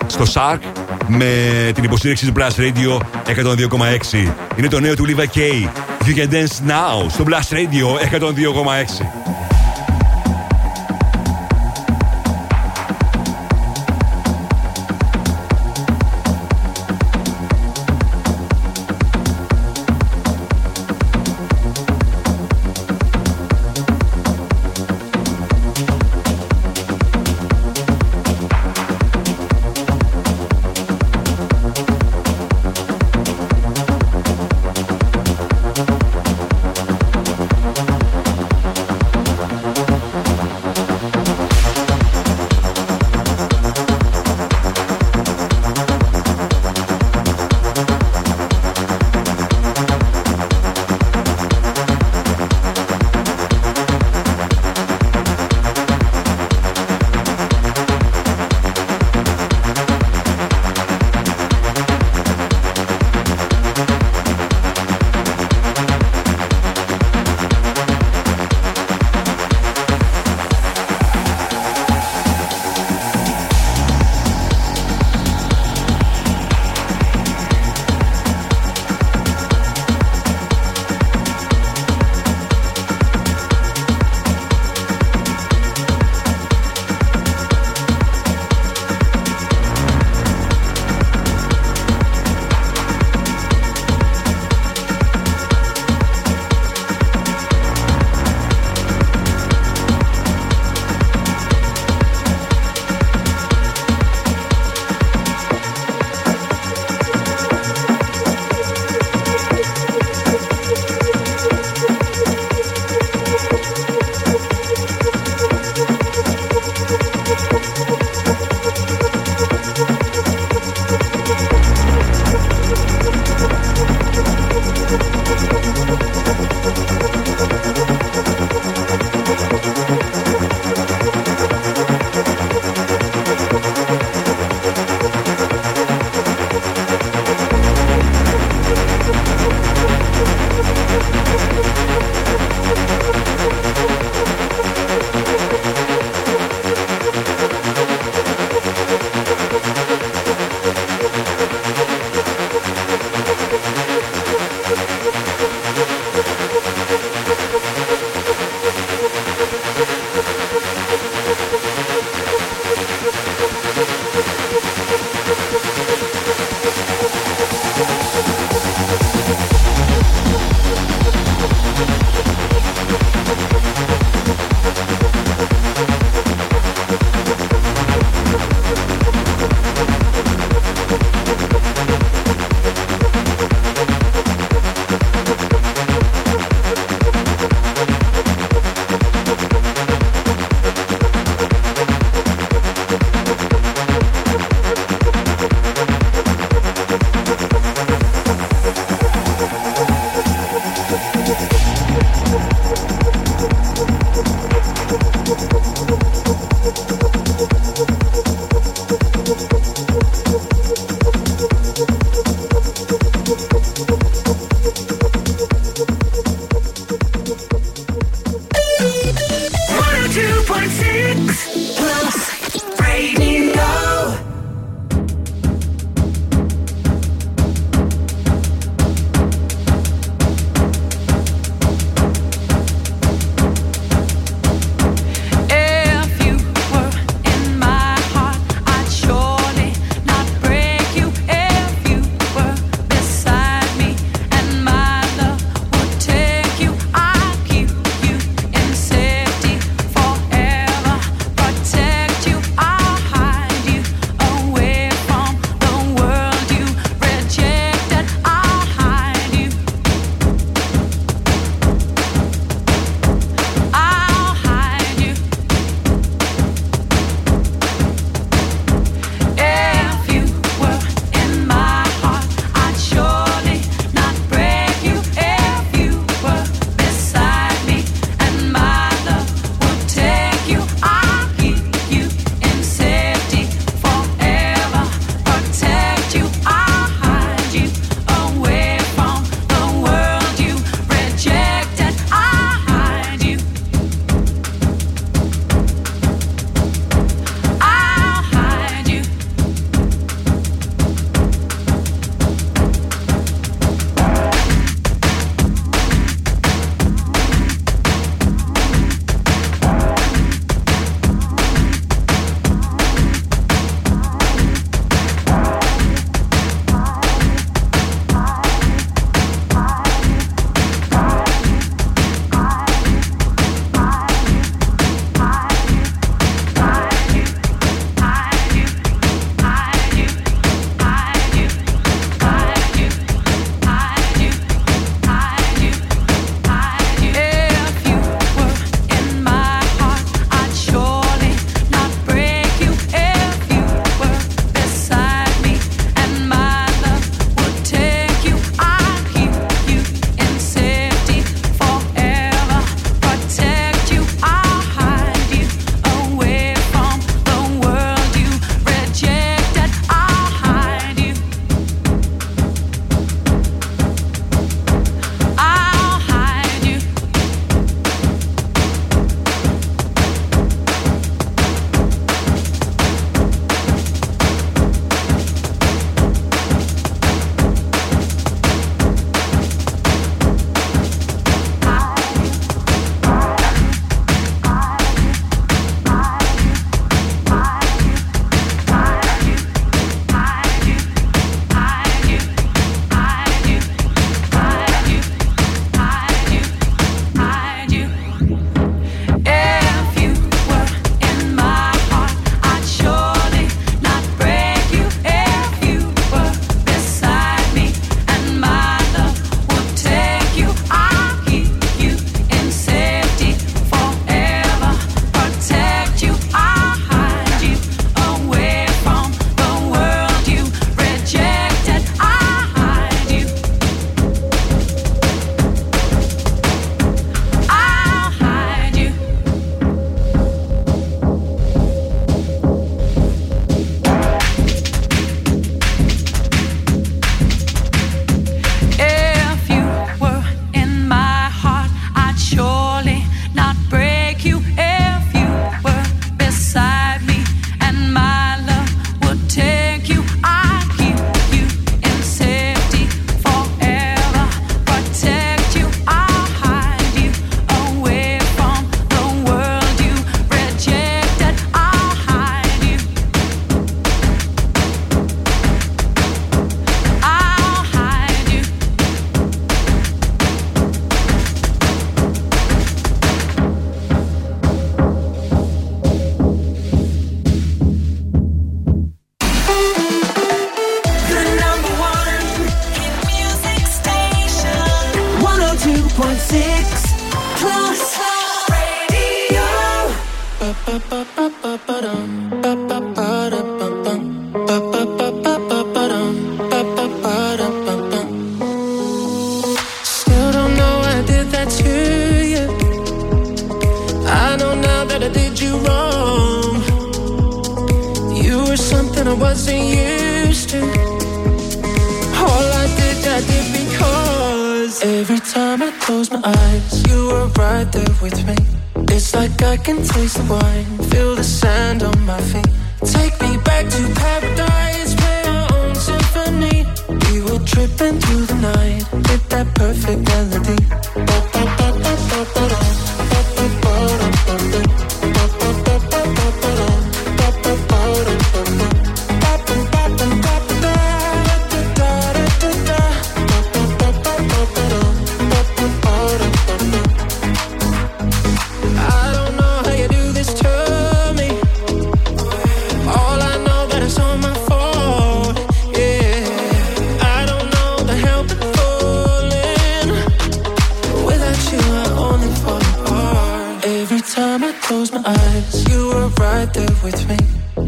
στο Sark με την υποστήριξη του Blast Radio 102,6. Είναι το νέο του Λίβα Γκέι. You can dance now στο Blast Radio 102,6.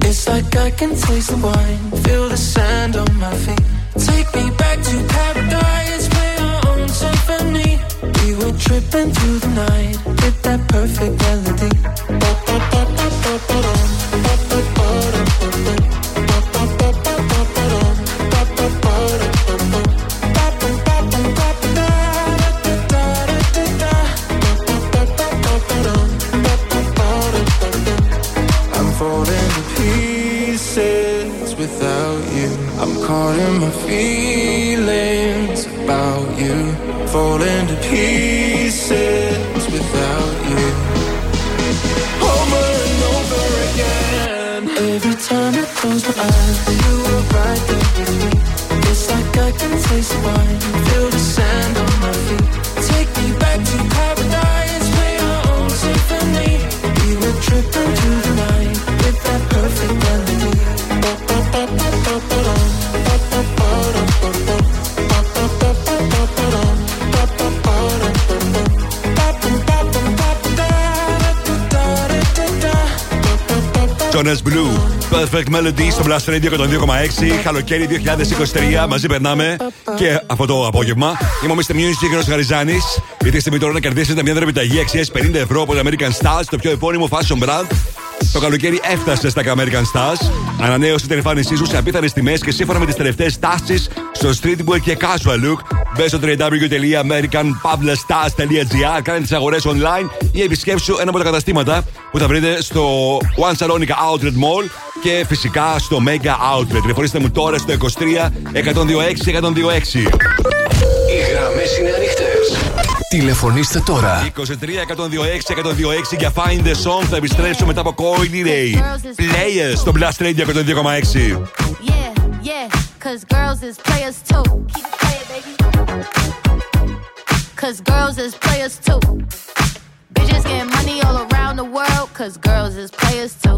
It's like I can taste the wine, feel the sand on my feet. Take me back to paradise, play our own symphony. We were tripping through the night with that perfect melody. Feelings about you. Falling to pieces Perfect Melody στο Blast Radio 102,6. Καλοκαίρι 2023. Μαζί περνάμε και αυτό το απόγευμα. Είμαι ο Mr. Music και ο Χαριζάνης. Ήρθε η στιγμή τώρα να κερδίσετε μια δωρεπιταγή αξίας 50 ευρώ από το American Stars, το πιο επώνυμο fashion brand. Το καλοκαίρι έφτασε στα American Stars. Ανανέωσε την εμφάνισή σου σε απίθανες τιμές και σύμφωνα με τις τελευταίες τάσεις στο streetwear και casual look. Μπες στο www.americanpavlastars.gr, κάνε τις αγορές online ή επισκέψου ένα από τα καταστήματα που θα βρείτε στο One Salonica Outlet Mall και φυσικά στο Mega Outlet. Τηλεφωνήστε μου τώρα στο 23 126 126. Οι γραμμές είναι ανοιχτές. Τηλεφωνήστε τώρα. 23 126 126 για Find the Song. Θα επιστρέψω μετά από Coily Ray. Players στο Blast Radio 102,6. Yeah, yeah, cause girls is players too. Keep it playing, baby. Cause girls is players too. Bitches getting money all around the world, cause girls is players too.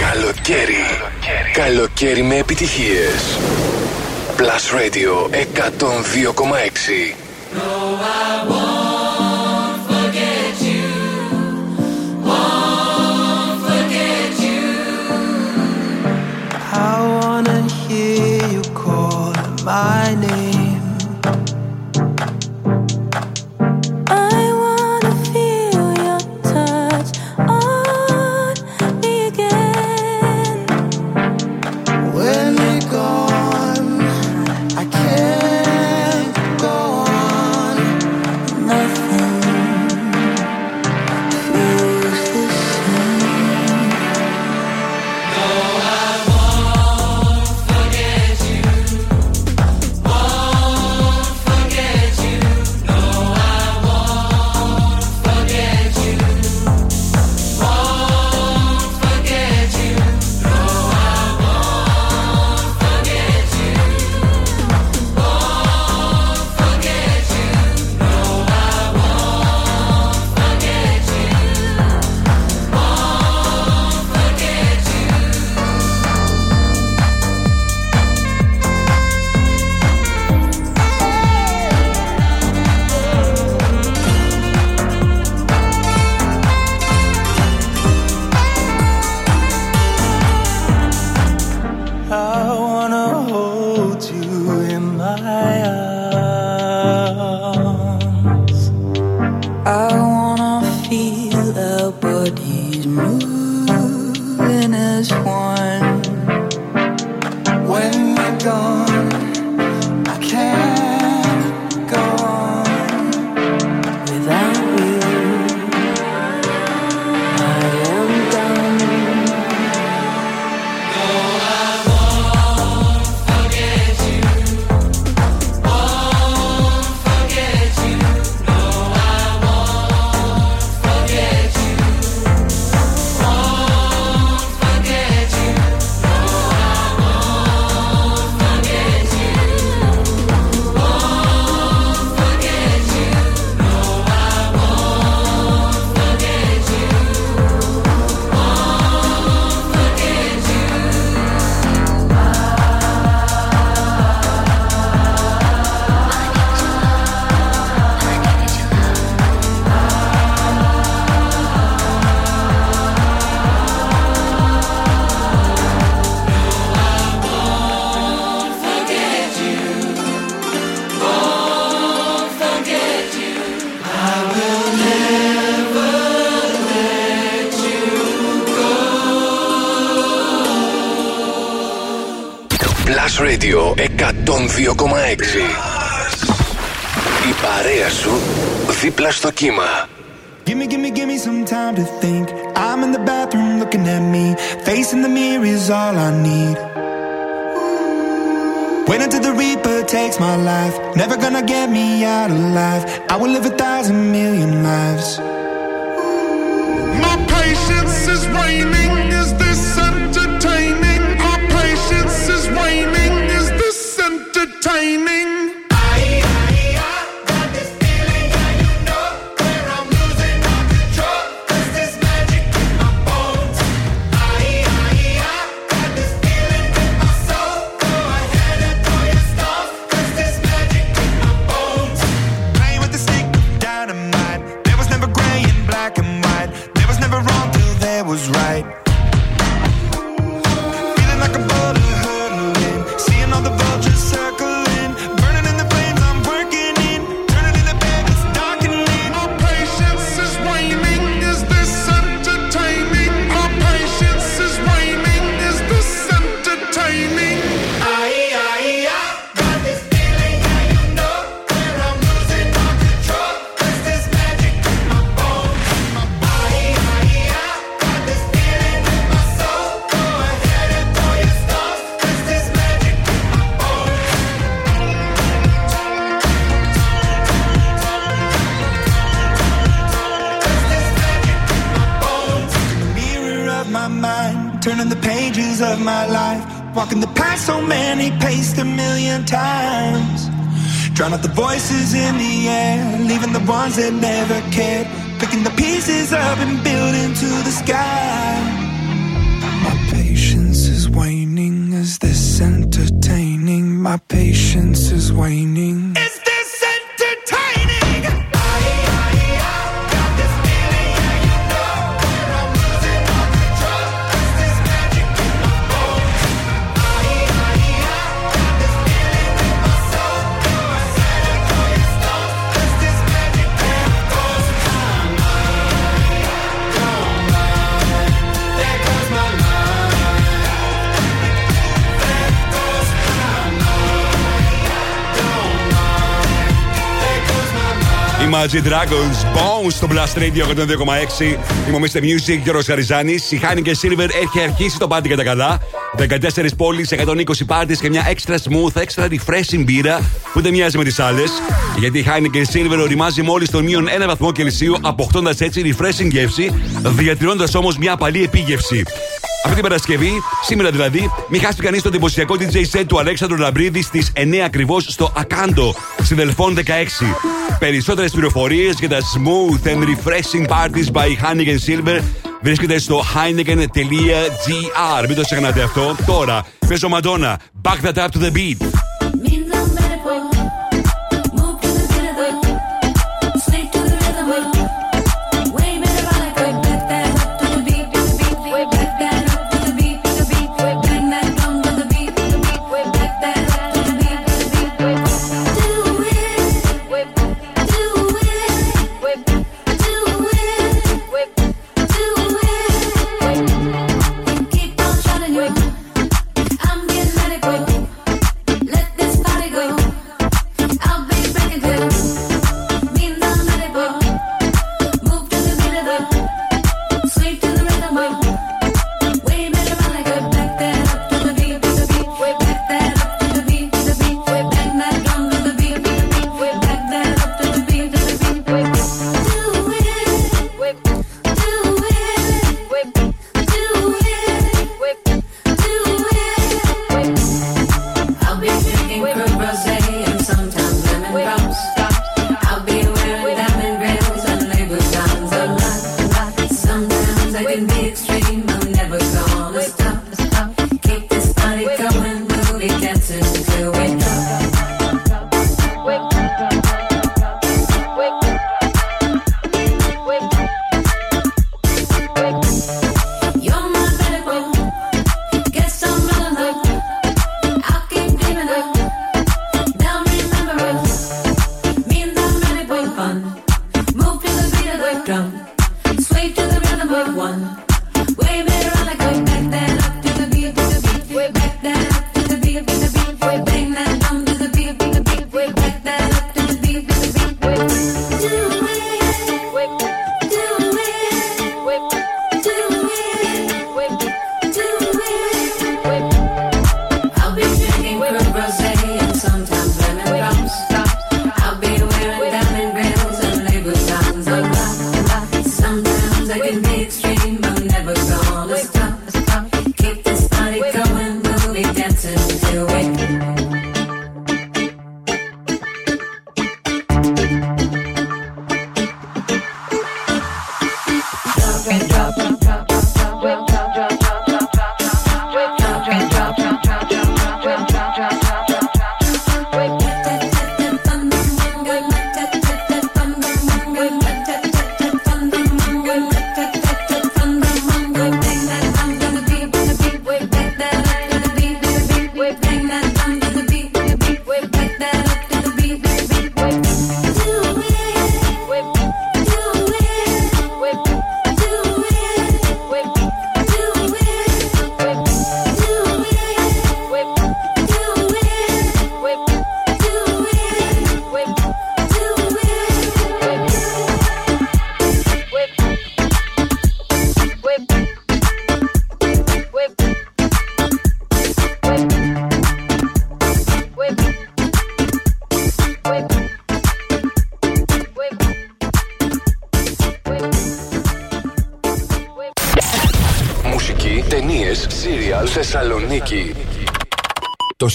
Καλοκαίρι. Καλοκαίρι με επιτυχίες. Plus Radio 102,6. I wanna hear you call my name. Η παρέα σου δίπλα στο κύμα. Give me, give me, give me some time to think. I'm in the bathroom looking at me. Facing the mirror is all I need. Wait until the Reaper takes my life. Never gonna get me out alive. I will live a thousand million lives. My patience is waning. Imagine Dragons Bones στο Blast Radio 102,6. Είμαι ο Mr. Music, Γιώργος Χαριζάνης. Η Χάνη και Silver έχει αρχίσει το πάρτι κατά καλά. 14 πόλεις, 120 πάρτις και μια extra smooth, extra refreshing μπύρα που δεν μοιάζει με τις άλλες. Γιατί η Χάνη και Silver οριμάζει μόλις τον μείον 1 βαθμό Κελσίου, αποκτώντα έτσι refreshing γεύση, διατηρώντας όμως μια απαλή επίγευση. Αυτή την Παρασκευή, σήμερα δηλαδή, μην χάσει κανείς το εντυπωσιακό DJ set του Αλέξανδρου Λαμπρίδη στις 9 ακριβώς στο Ακάντο, συνδελφών 16. Περισσότερες πληροφορίες για τα smooth and refreshing parties by Heineken Silver βρίσκεται στο heineken.gr. Μην το ξεχνάτε αυτό. Τώρα, παίζω Madonna, back that up to the beat.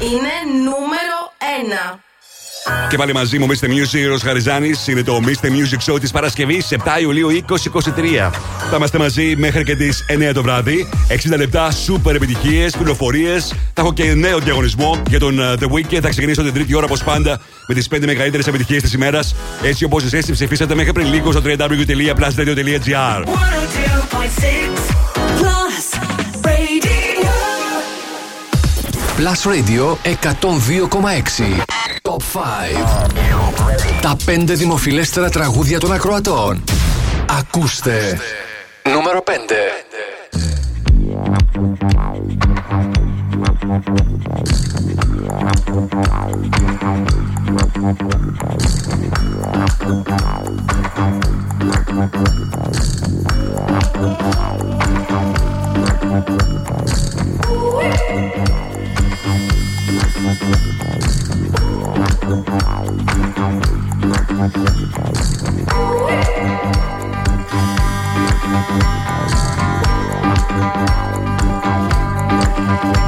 είναι νούμερο 1. Και πάλι μαζί μου, Mr. Music, ο Χαριζάνης. Είναι το Mr. Music Show της Παρασκευής, 7 Ιουλίου 2023. Θα είμαστε μαζί μέχρι και τις 9 το βράδυ. 60 λεπτά, σούπερ επιτυχίες, πληροφορίες. Θα έχω και νέο διαγωνισμό για τον ε, The Weekend. Θα ξεκινήσω την τρίτη ώρα, όπως πάντα, με τις 5 μεγαλύτερες επιτυχίες της ημέρας. Έτσι όπως εσείς τις ψηφίσατε μέχρι πριν λίγο στο www.plusradio.gr. Plus Radio 102,6 Top 5 Τα 5 δημοφιλέστερα τραγούδια των ακροατών. Ακούστε. Νούμερο 5 Thank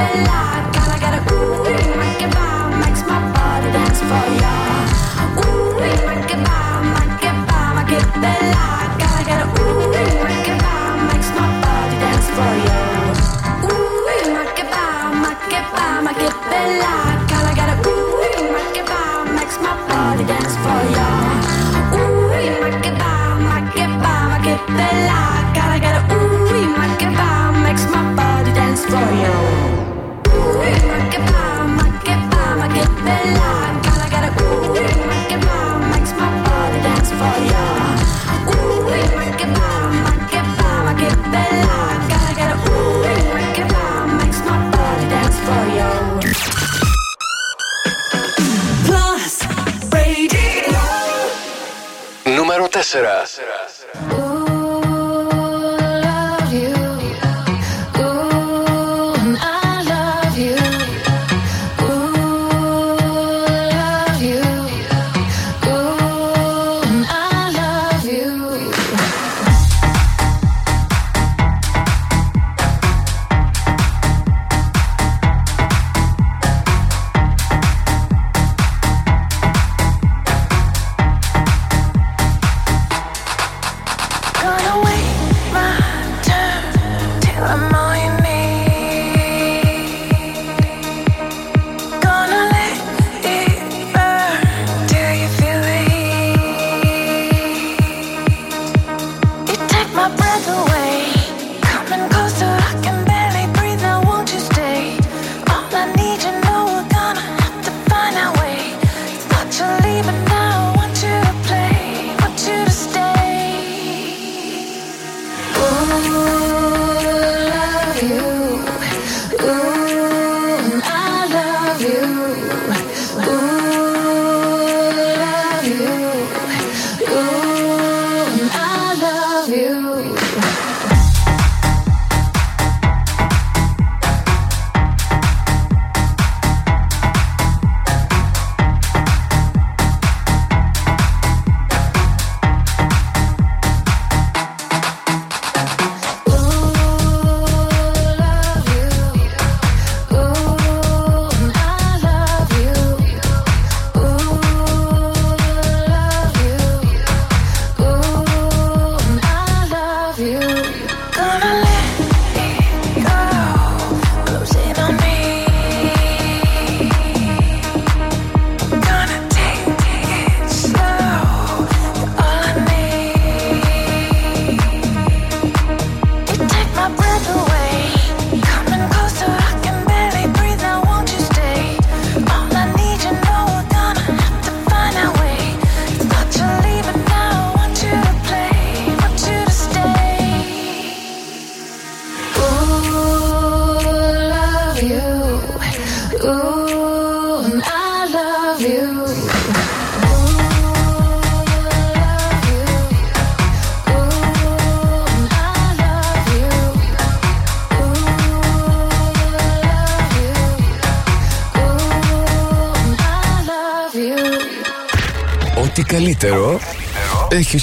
alive. será.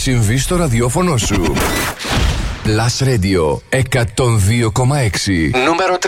Συμβεί στο ραδιόφωνο σου. Plus Radio 102,6 Νούμερο 3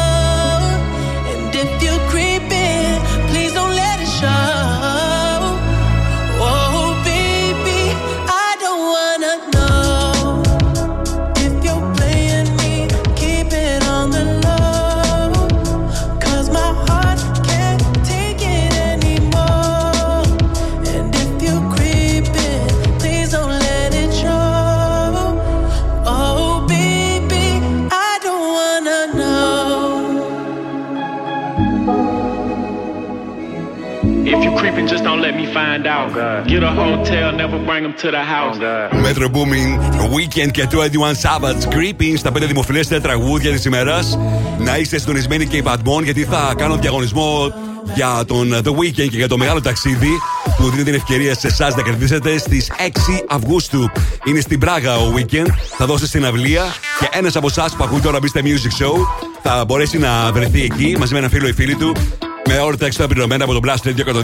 Find out. Get a hotel, never bring them to the house. Metro Booming, Weekend και 21 Savage Creeping στα πέντε δημοφιλέστερα τραγούδια της ημέρας. Να είστε συντονισμένοι και οι Bad γιατί θα κάνω διαγωνισμό για τον The Weekend και για το μεγάλο ταξίδι που δίνει την ευκαιρία σε εσάς να κερδίσετε στις 6 Αυγούστου. Είναι στην Πράγα ο Weekend, θα δώσει στην αυλία και ένας από εσάς που ακούει τώρα Mr. Music Show θα μπορέσει να βρεθεί εκεί μαζί με ένα φίλο ή φίλη του με όλα τα έξοδα πληρωμένα από τον Blast Radio 102,6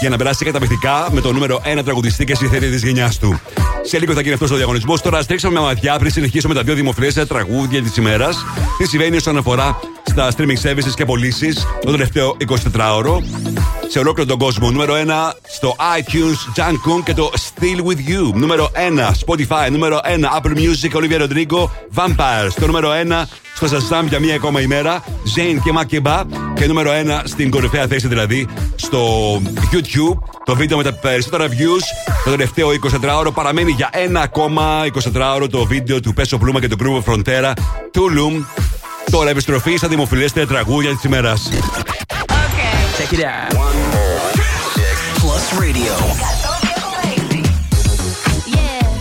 για να περάσει καταπληκτικά με το νούμερο 1 τραγουδιστή και συνθέτη της γενιάς του. Σε λίγο θα γίνει αυτός ο διαγωνισμός. Τώρα στρίξαμε μια ματιά πριν συνεχίσουμε τα δύο δημοφιλέστερα τραγούδια της ημέρας. Τι συμβαίνει όσον αφορά στα streaming services και πωλήσεις το τελευταίο 24ωρο. Σε ολόκληρο τον κόσμο. Νούμερο 1 στο iTunes, Jan Kung και το Still With You. Νούμερο 1 Spotify. Νούμερο 1 Apple Music, Olivia Rodrigo, Vampires. Το νούμερο 1 στο Shazam για μία ακόμα ημέρα, Zane και Makeba. Και νούμερο 1 στην κορυφαία θέση δηλαδή στο YouTube. Το βίντεο με τα περισσότερα views το τελευταίο 24ωρο παραμένει για ένα ακόμα 24ωρο το βίντεο του Πέσο Πλούμα και του Groove Frontera Tulum. Τώρα επιστροφή στα δημοφιλέστερα τραγούδια της ημέρας. Check it out. One six plus radio. Yeah,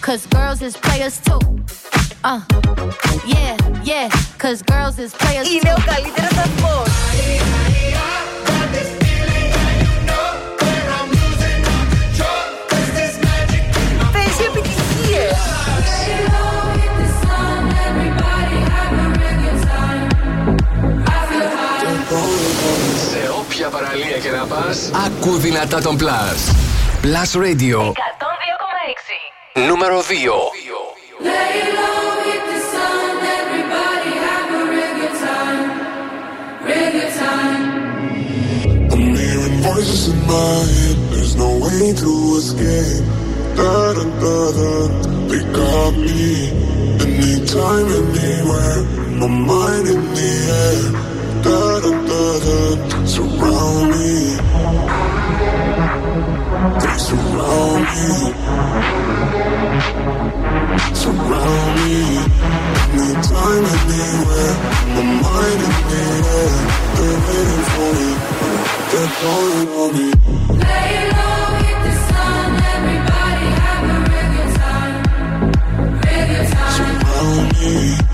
cause girls is players too. Uh, yeah, yeah, cause girls is players. Y Neocalitre Tambor. Ο καλύτερος σταθμός. Plus. Ακού δυνατά τον Plus. Plus Radio. 102,6. Νούμερο 2. Lay low, hit the sun, everybody have a real good time, real good time. I'm hearing voices in my head. There's no way to escape. Da da da da. They got me. Anytime, anywhere. My mind in the air. Da da da da. Surround me. They surround me. Surround me. Anytime, anywhere. My mind in the. They're waiting for me. They're calling on me. Lay low, the sun, everybody have a time, time. Surround me.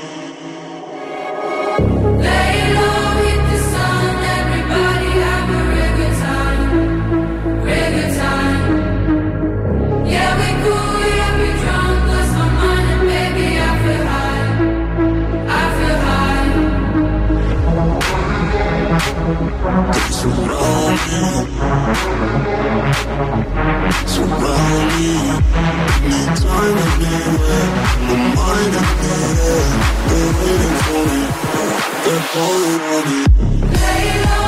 surround me. Surround. My mind. They're waiting for me. They're calling on me. Lay low,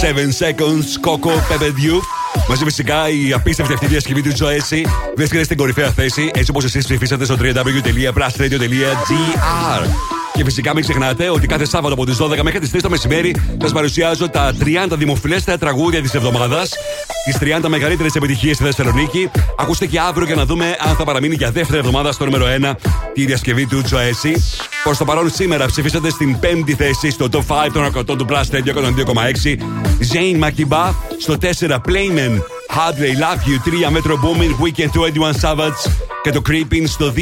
7 Seconds, Coco, Pepediu. Μαζί φυσικά η απίστευτη αυτή διασκευή του Τζοέση βρίσκεται στην κορυφαία θέση, έτσι όπως εσείς ψηφίσατε στο www.blastradio.gr. Και φυσικά μην ξεχνάτε ότι κάθε Σάββατο από τις 12 μέχρι τις 3 το μεσημέρι θα σας παρουσιάζω τα 30 δημοφιλέστερα τραγούδια της εβδομάδας. Τις 30 μεγαλύτερες επιτυχίες στη Θεσσαλονίκη. Ακούστε και αύριο για να δούμε αν θα παραμείνει για δεύτερη εβδομάδα στο νούμερο 1 τη διασκευή του Joesy. Προς το παρόν σήμερα ψηφίσατε στην 5η θέση στο top 5 των ακροτών του Plus Radio 102,6. Zane Makiba στο 4 Playman. Hard They Love You 3 Metro Booming Weekend 21 Savage και το Creeping στο 2.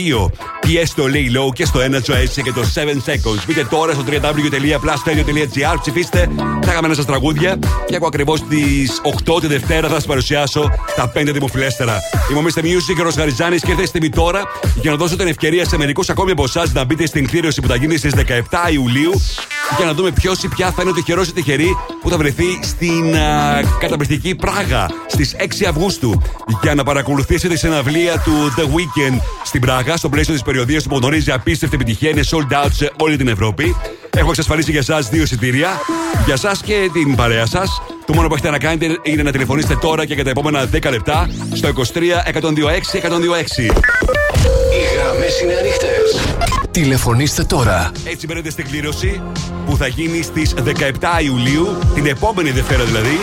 PS στο Lay Low και στο 1 Joyce και το 7 Seconds. Μπείτε τώρα στο www.plusradio.gr, ψηφίστε τα αγαπημένα σας τραγούδια και εγώ ακριβώς τις 8 τη Δευτέρα θα σας παρουσιάσω τα 5 δημοφιλέστερα. Είμαι ο Mr. Music, ο Γαριζάνης και θέστε mi τώρα για να δώσω την ευκαιρία σε μερικούς ακόμη από εσάς να μπείτε στην κλήρωση που θα γίνει στις 17 Ιουλίου για να δούμε ποιος ή ποια θα είναι ο τυχερός ή τυχερή που θα βρεθεί στην α, καταπληκτική Πράγα στις 6 Αυγούστου για να παρακολουθήσει τη συναυλία του The Weekend στην Πράγα στο πλαίσιο της περιοδίας που γνωρίζει απίστευτη επιτυχία. Είναι sold out σε όλη την Ευρώπη. Έχω εξασφαλίσει για εσά δύο εισιτήρια. Για εσά και την παρέα σας. Το μόνο που έχετε να κάνετε είναι να τηλεφωνήσετε τώρα και για τα επόμενα 10 λεπτά στο 23 126 126. Οι γραμμές είναι ανοιχτές. Τηλεφωνήστε τώρα. Έτσι μπαίνετε στην κλήρωση που θα γίνει στις 17 Ιουλίου, την επόμενη Δευτέρα δηλαδή,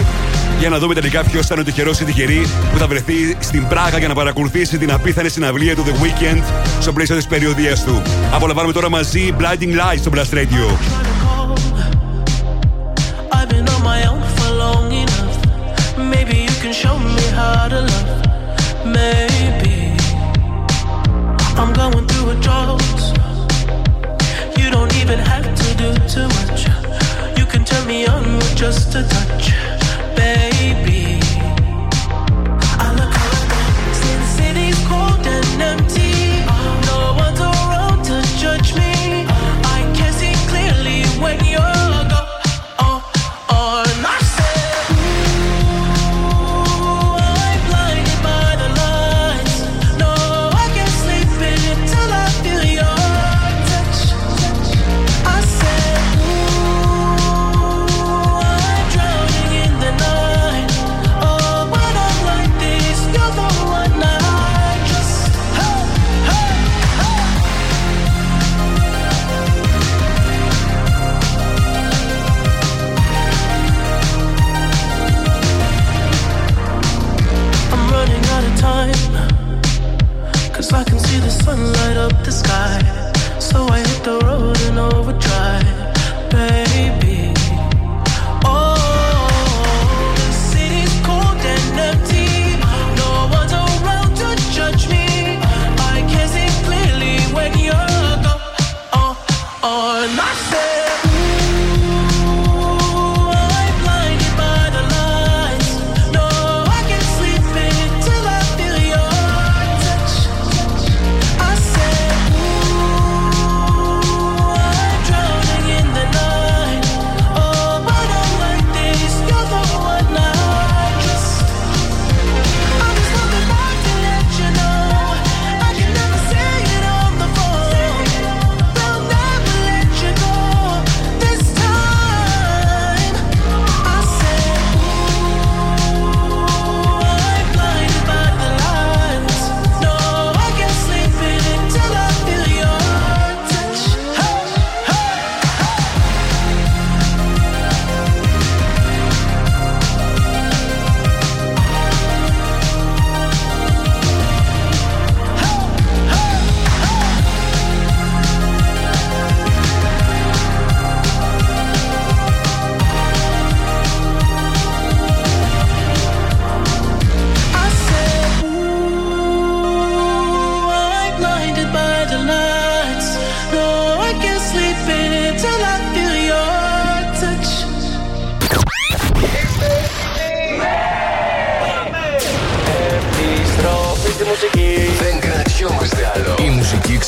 για να δούμε τελικά ποιος ήταν ο τυχερός ή τυχερή που θα βρεθεί στην Πράγα για να παρακολουθήσει την απίθανη συναυλία του The Weekend στο πλαίσιο της περιοδίας του. Απολαμβάνουμε τώρα μαζί Blinding Lights στο Blast Radio.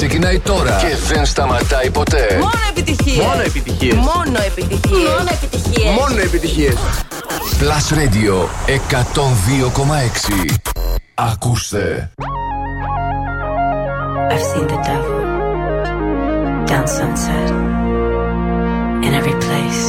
Ξεκινάει τώρα και δεν σταματάει ποτέ. Μόνο επιτυχίες. Μόνο επιτυχίες. Μόνο επιτυχίες. Μόνο επιτυχίες. Μόνο επιτυχίες. Plus Radio 102,6. Ακούστε. I've seen the devil down sunset in every place,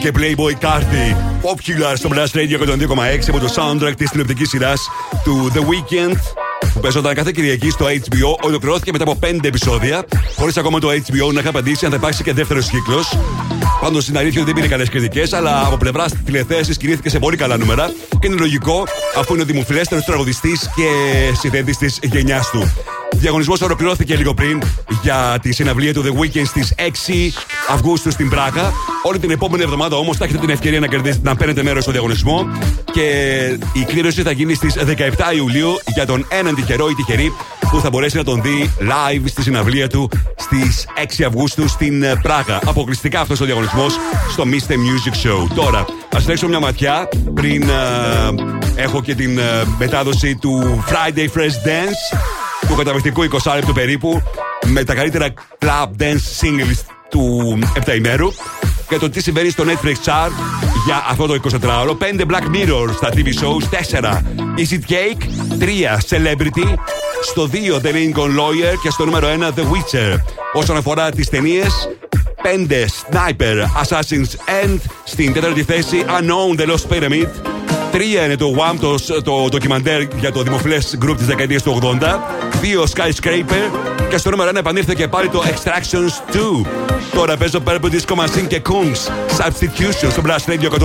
Και Playboy Carty. Popular στο Blast Radio 102,6 από το soundtrack της τηλεοπτικής σειράς του The Weekend που παίζονταν κάθε Κυριακή στο HBO. Ολοκληρώθηκε μετά από 5 επεισόδια, χωρίς ακόμα το HBO να έχει απαντήσει αν θα υπάρξει και δεύτερος κύκλος. Πάντως στην αλήθεια δεν πήρε καλές κριτικές, αλλά από πλευράς τηλεθέασης κινήθηκε σε πολύ καλά νούμερα και είναι λογικό αφού είναι ο δημοφιλέστερος τραγουδιστής και συνθέτης της γενιάς του. Διαγωνισμός ολοκληρώθηκε λίγο πριν για τη συναυλία του The Weeknd στις 6 Αυγούστου στην Πράκα. Όλη την επόμενη εβδομάδα όμως θα έχετε την ευκαιρία να, κερδίσετε, να παίρνετε μέρος στο διαγωνισμό. Και η κλήρωση θα γίνει στις 17 Ιουλίου για τον έναν τυχερό ή τυχερή που θα μπορέσει να τον δει live στη συναυλία του στις 6 Αυγούστου στην ε, Πράγα. Αποκλειστικά αυτός ο διαγωνισμός στο Mr. Music Show. Τώρα, ας ρίξω μια ματιά πριν α, έχω και την α, μετάδοση του Friday Fresh Dance του καταπληκτικού 20 λεπτού περίπου με τα καλύτερα club dance singles του 7 ημέρου για το τι συμβαίνει στο Netflix Chart για αυτό το 24ωρο. 5 Black Mirror στα TV shows. 4 Easy Cake. 3 Celebrity. Στο 2 The Lincoln Lawyer. Και στο νούμερο 1 The Witcher. Όσον αφορά τις ταινίες, 5 Sniper Assassin's End. Στην τέταρτη θέση Unknown The Lost Pyramid. 3 είναι το WAM, το, το ντοκιμαντέρ για το δημοφιλές γκρουπ της δεκαετίας του 80. 2 Skyscraper. Και στο νούμερο 1 επανήλθε και πάλι το Extractions 2. Τώρα παίζω Purple Disco Machine και Kungs Substitution στο Blast Radio 102,6.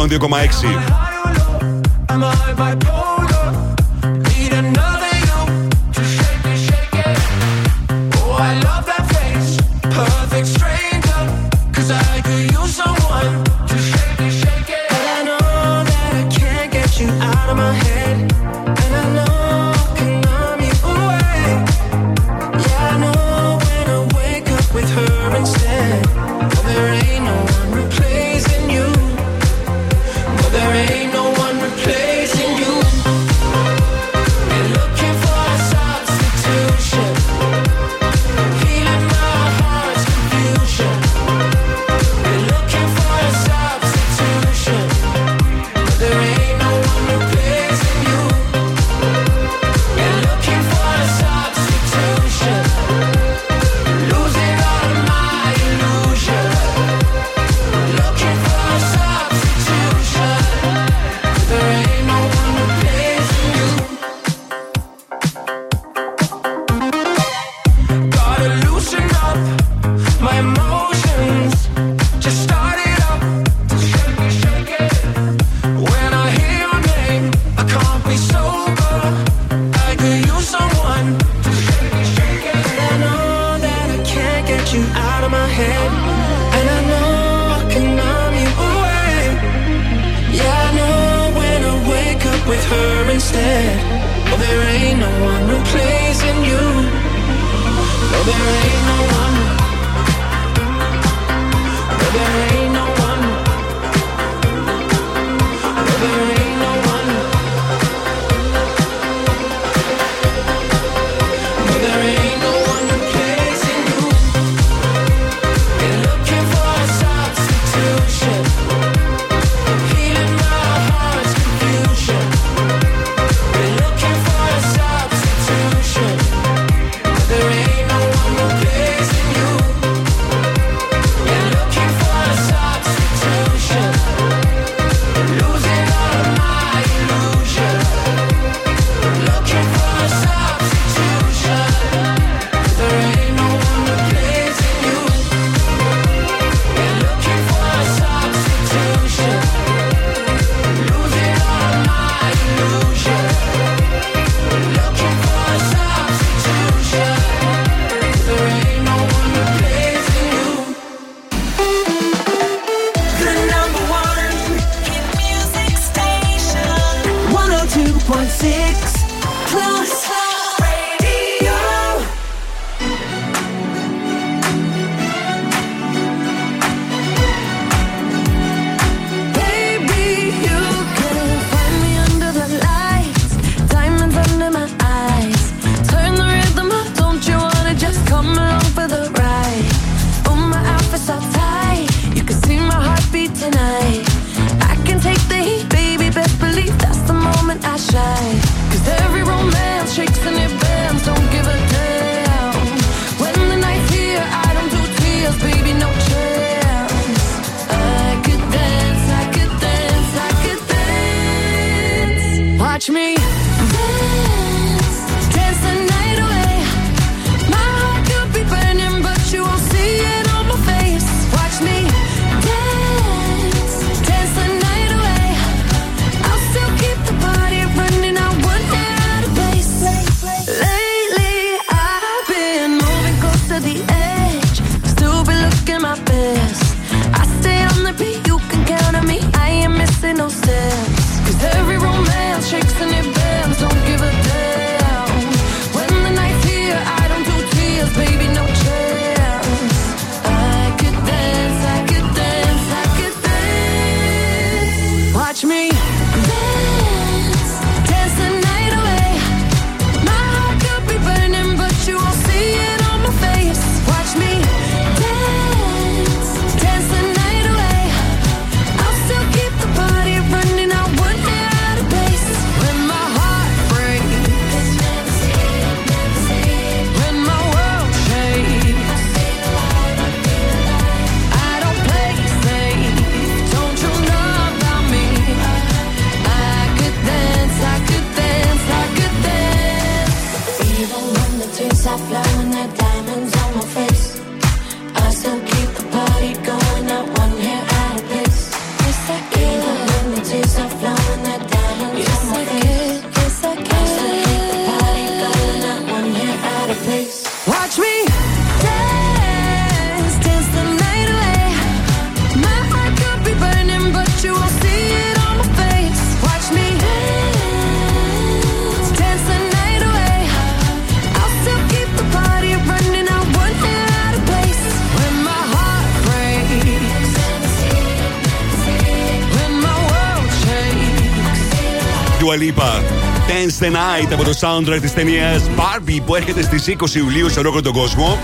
the Night από το soundtrack της ταινίας Barbie που έρχεται στις 20 Ιουλίου σε ολόκληρο τον κόσμο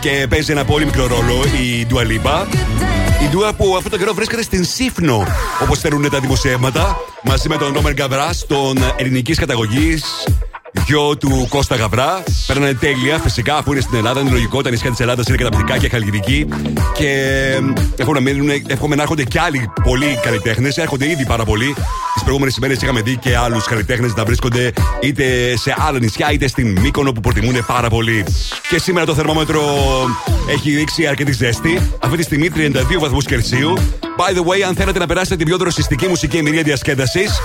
και παίζει ένα πολύ μικρό ρόλο η Dua Lipa. Η Dua που αυτόν τον καιρό βρίσκεται στην Σύφνο, όπως θέλουν τα δημοσιεύματα, μαζί με τον Ρόμερ Γκαβρά, τον ελληνικής καταγωγής γιο του Κώστα Γαβρά. Παίρνανε τέλεια, φυσικά, αφού είναι στην Ελλάδα. Είναι λογικό, τα νησιά της Ελλάδας είναι καταπληκτικά και χαλκιδική. Και εύχομαι να, μείνουν, εύχομαι να έρχονται κι άλλοι πολλοί καλλιτέχνες. Έρχονται ήδη πάρα πολλοί. Τις προηγούμενες ημέρες είχαμε δει και άλλους καλλιτέχνες να βρίσκονται είτε σε άλλα νησιά είτε στην Μύκονο που προτιμούν πάρα πολύ. Και σήμερα το θερμόμετρο έχει ρίξει αρκετή ζέστη. Αυτή τη στιγμή 32 βαθμούς Κελσίου. By the way, αν θέλετε να περάσετε την πιο δροσιστική μουσική εμπειρία διασκέδασης,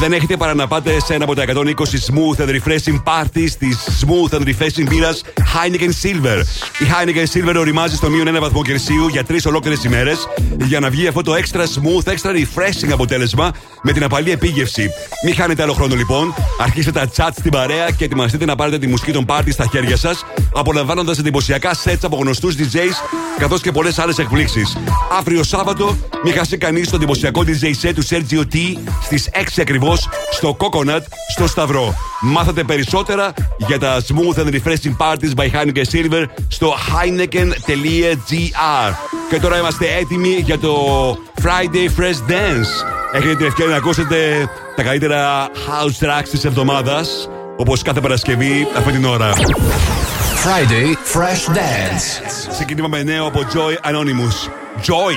δεν έχετε παρά να πάτε σε ένα από τα 120 smooth and refreshing parties της smooth and refreshing μπύρας Heineken Silver. Η Heineken Silver οριμάζει στο μείον 1 βαθμό Κελσίου για τρεις ολόκληρες ημέρες για να βγει αυτό το extra smooth, extra refreshing αποτέλεσμα με την απαλή επίγευση. Μην χάνετε άλλο χρόνο λοιπόν. Αρχίστε τα chat στην παρέα και ετοιμαστείτε να πάρετε τη μουσική των πάρτι στα χέρια σας, απολαμβάνοντας εντυπωσιακά sets από γνωστούς DJs καθώς και πολλές άλλες εκπλήξεις. Αύριο Σάββατο, μην χάσει κανείς το εντυπωσιακό DJ set του Sergio T στις 6 ακριβώς στο Coconut στο Σταυρό. Μάθατε περισσότερα για τα smooth and refreshing parties by Heineken Silver στο heineken.gr. Και τώρα είμαστε έτοιμοι για το Friday Fresh Dance. Έχετε την ευκαιρία να ακούσετε τα καλύτερα house tracks της εβδομάδας όπως κάθε Παρασκευή αυτή την ώρα. Friday Fresh Dance. Ξεκινήμα με νέο από Joy Anonymous. Joy!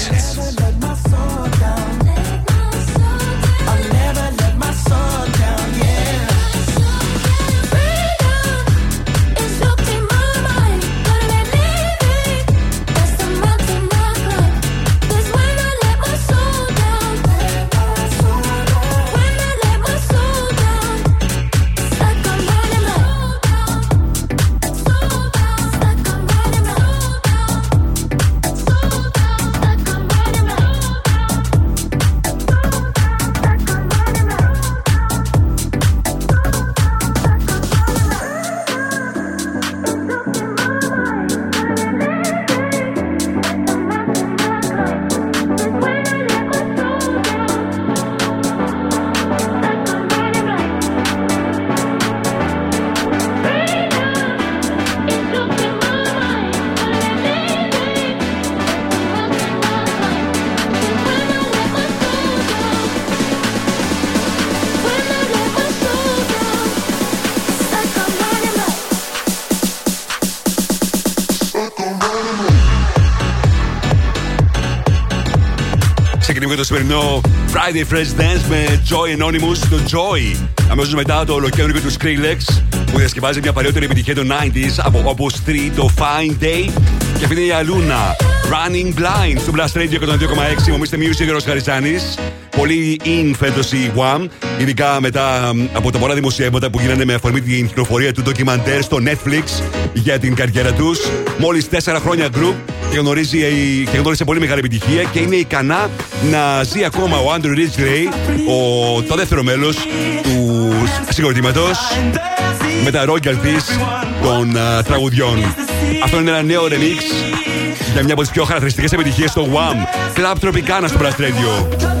Το σημερινό Friday Fresh Dance με Joy Anonymous, το Joy. Αμέσως μετά το ολοκαίρινο του Skrillex που διασκευάζει μια παλιότερη επιτυχία των 90s από όπω 3 το Fine Day. Και αυτή είναι η Αλούνα. Running Blind στο Blast Radio 102,6. Μομίστε Music Ρος Χαριζάνης. Πολύ in φέτος η One. Ειδικά μετά από τα πολλά δημοσιεύματα που γίνανε με αφορμή την κυκλοφορία του ντοκιμαντέρ στο Netflix για την καριέρα τους. Μόλις 4 χρόνια group και γνωρίζει και γνώρισε πολύ μεγάλη επιτυχία και είναι ικανά να ζει ακόμα ο Andrew Ridgely, ο, το δεύτερο μέλος του συγκροτήματος, με τα royalties των α, τραγουδιών. Αυτό είναι ένα νέο remix για μια από τις πιο χαρακτηριστικές επιτυχίες στο Wham! Club Tropicana στο Blast Radio.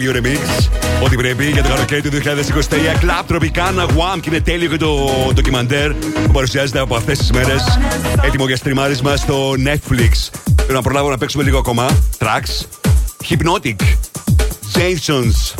Τέλειο remix. Ό,τι πρέπει για το καλοκαίρι του 2023. Club Tropicana One και είναι τέλειο και το ντοκιμαντέρ που παρουσιάζεται από αυτές τις μέρες. Έτοιμο για στριμάρισμα στο Netflix. Πρέπει να προλάβω να παίξουμε λίγο ακόμα. Tracks. Hypnotic. Jasons.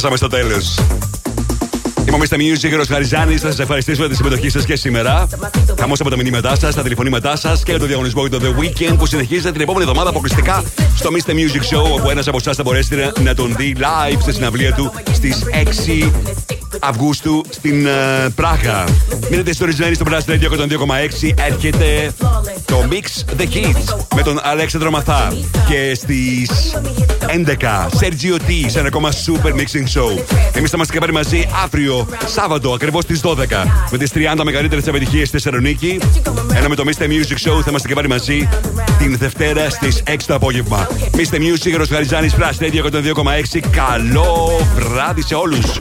Φτάσαμε στο τέλος. Είμαι ο Mr. Music, ο Χαριζάνης. Θα σας ευχαριστήσω για τη συμμετοχή σας και σήμερα. Χαμός από τα μηνύματά σας, τα τηλεφωνήματά σας και το διαγωνισμό για το The Weekend που συνεχίζεται την επόμενη εβδομάδα αποκλειστικά στο Mr. Music Show. Όπου ένας από εσάς θα μπορέσετε να τον δει live στη συναυλία του στις 6 Αυγούστου στην ε, Πράγα. Μείνετε συντονισμένοι στο Blast Radio 102,6. Έρχεται το Mix The Hits με τον Αλέξανδρο Μαθά. Και στις 11 Sergio T σε ένα ακόμα super mixing show. Εμείς θα είμαστε και πάλι μαζί αύριο Σάββατο ακριβώς στις 12 με τις 30 μεγαλύτερες επιτυχίες στη Θεσσαλονίκη. Ενώ με το Mr. Music Show θα είμαστε και πάλι μαζί την Δευτέρα στις 6 το απόγευμα. Mr. Music, Ροσγαριζάνης Flash Radio 102,6. Καλό βράδυ σε όλους.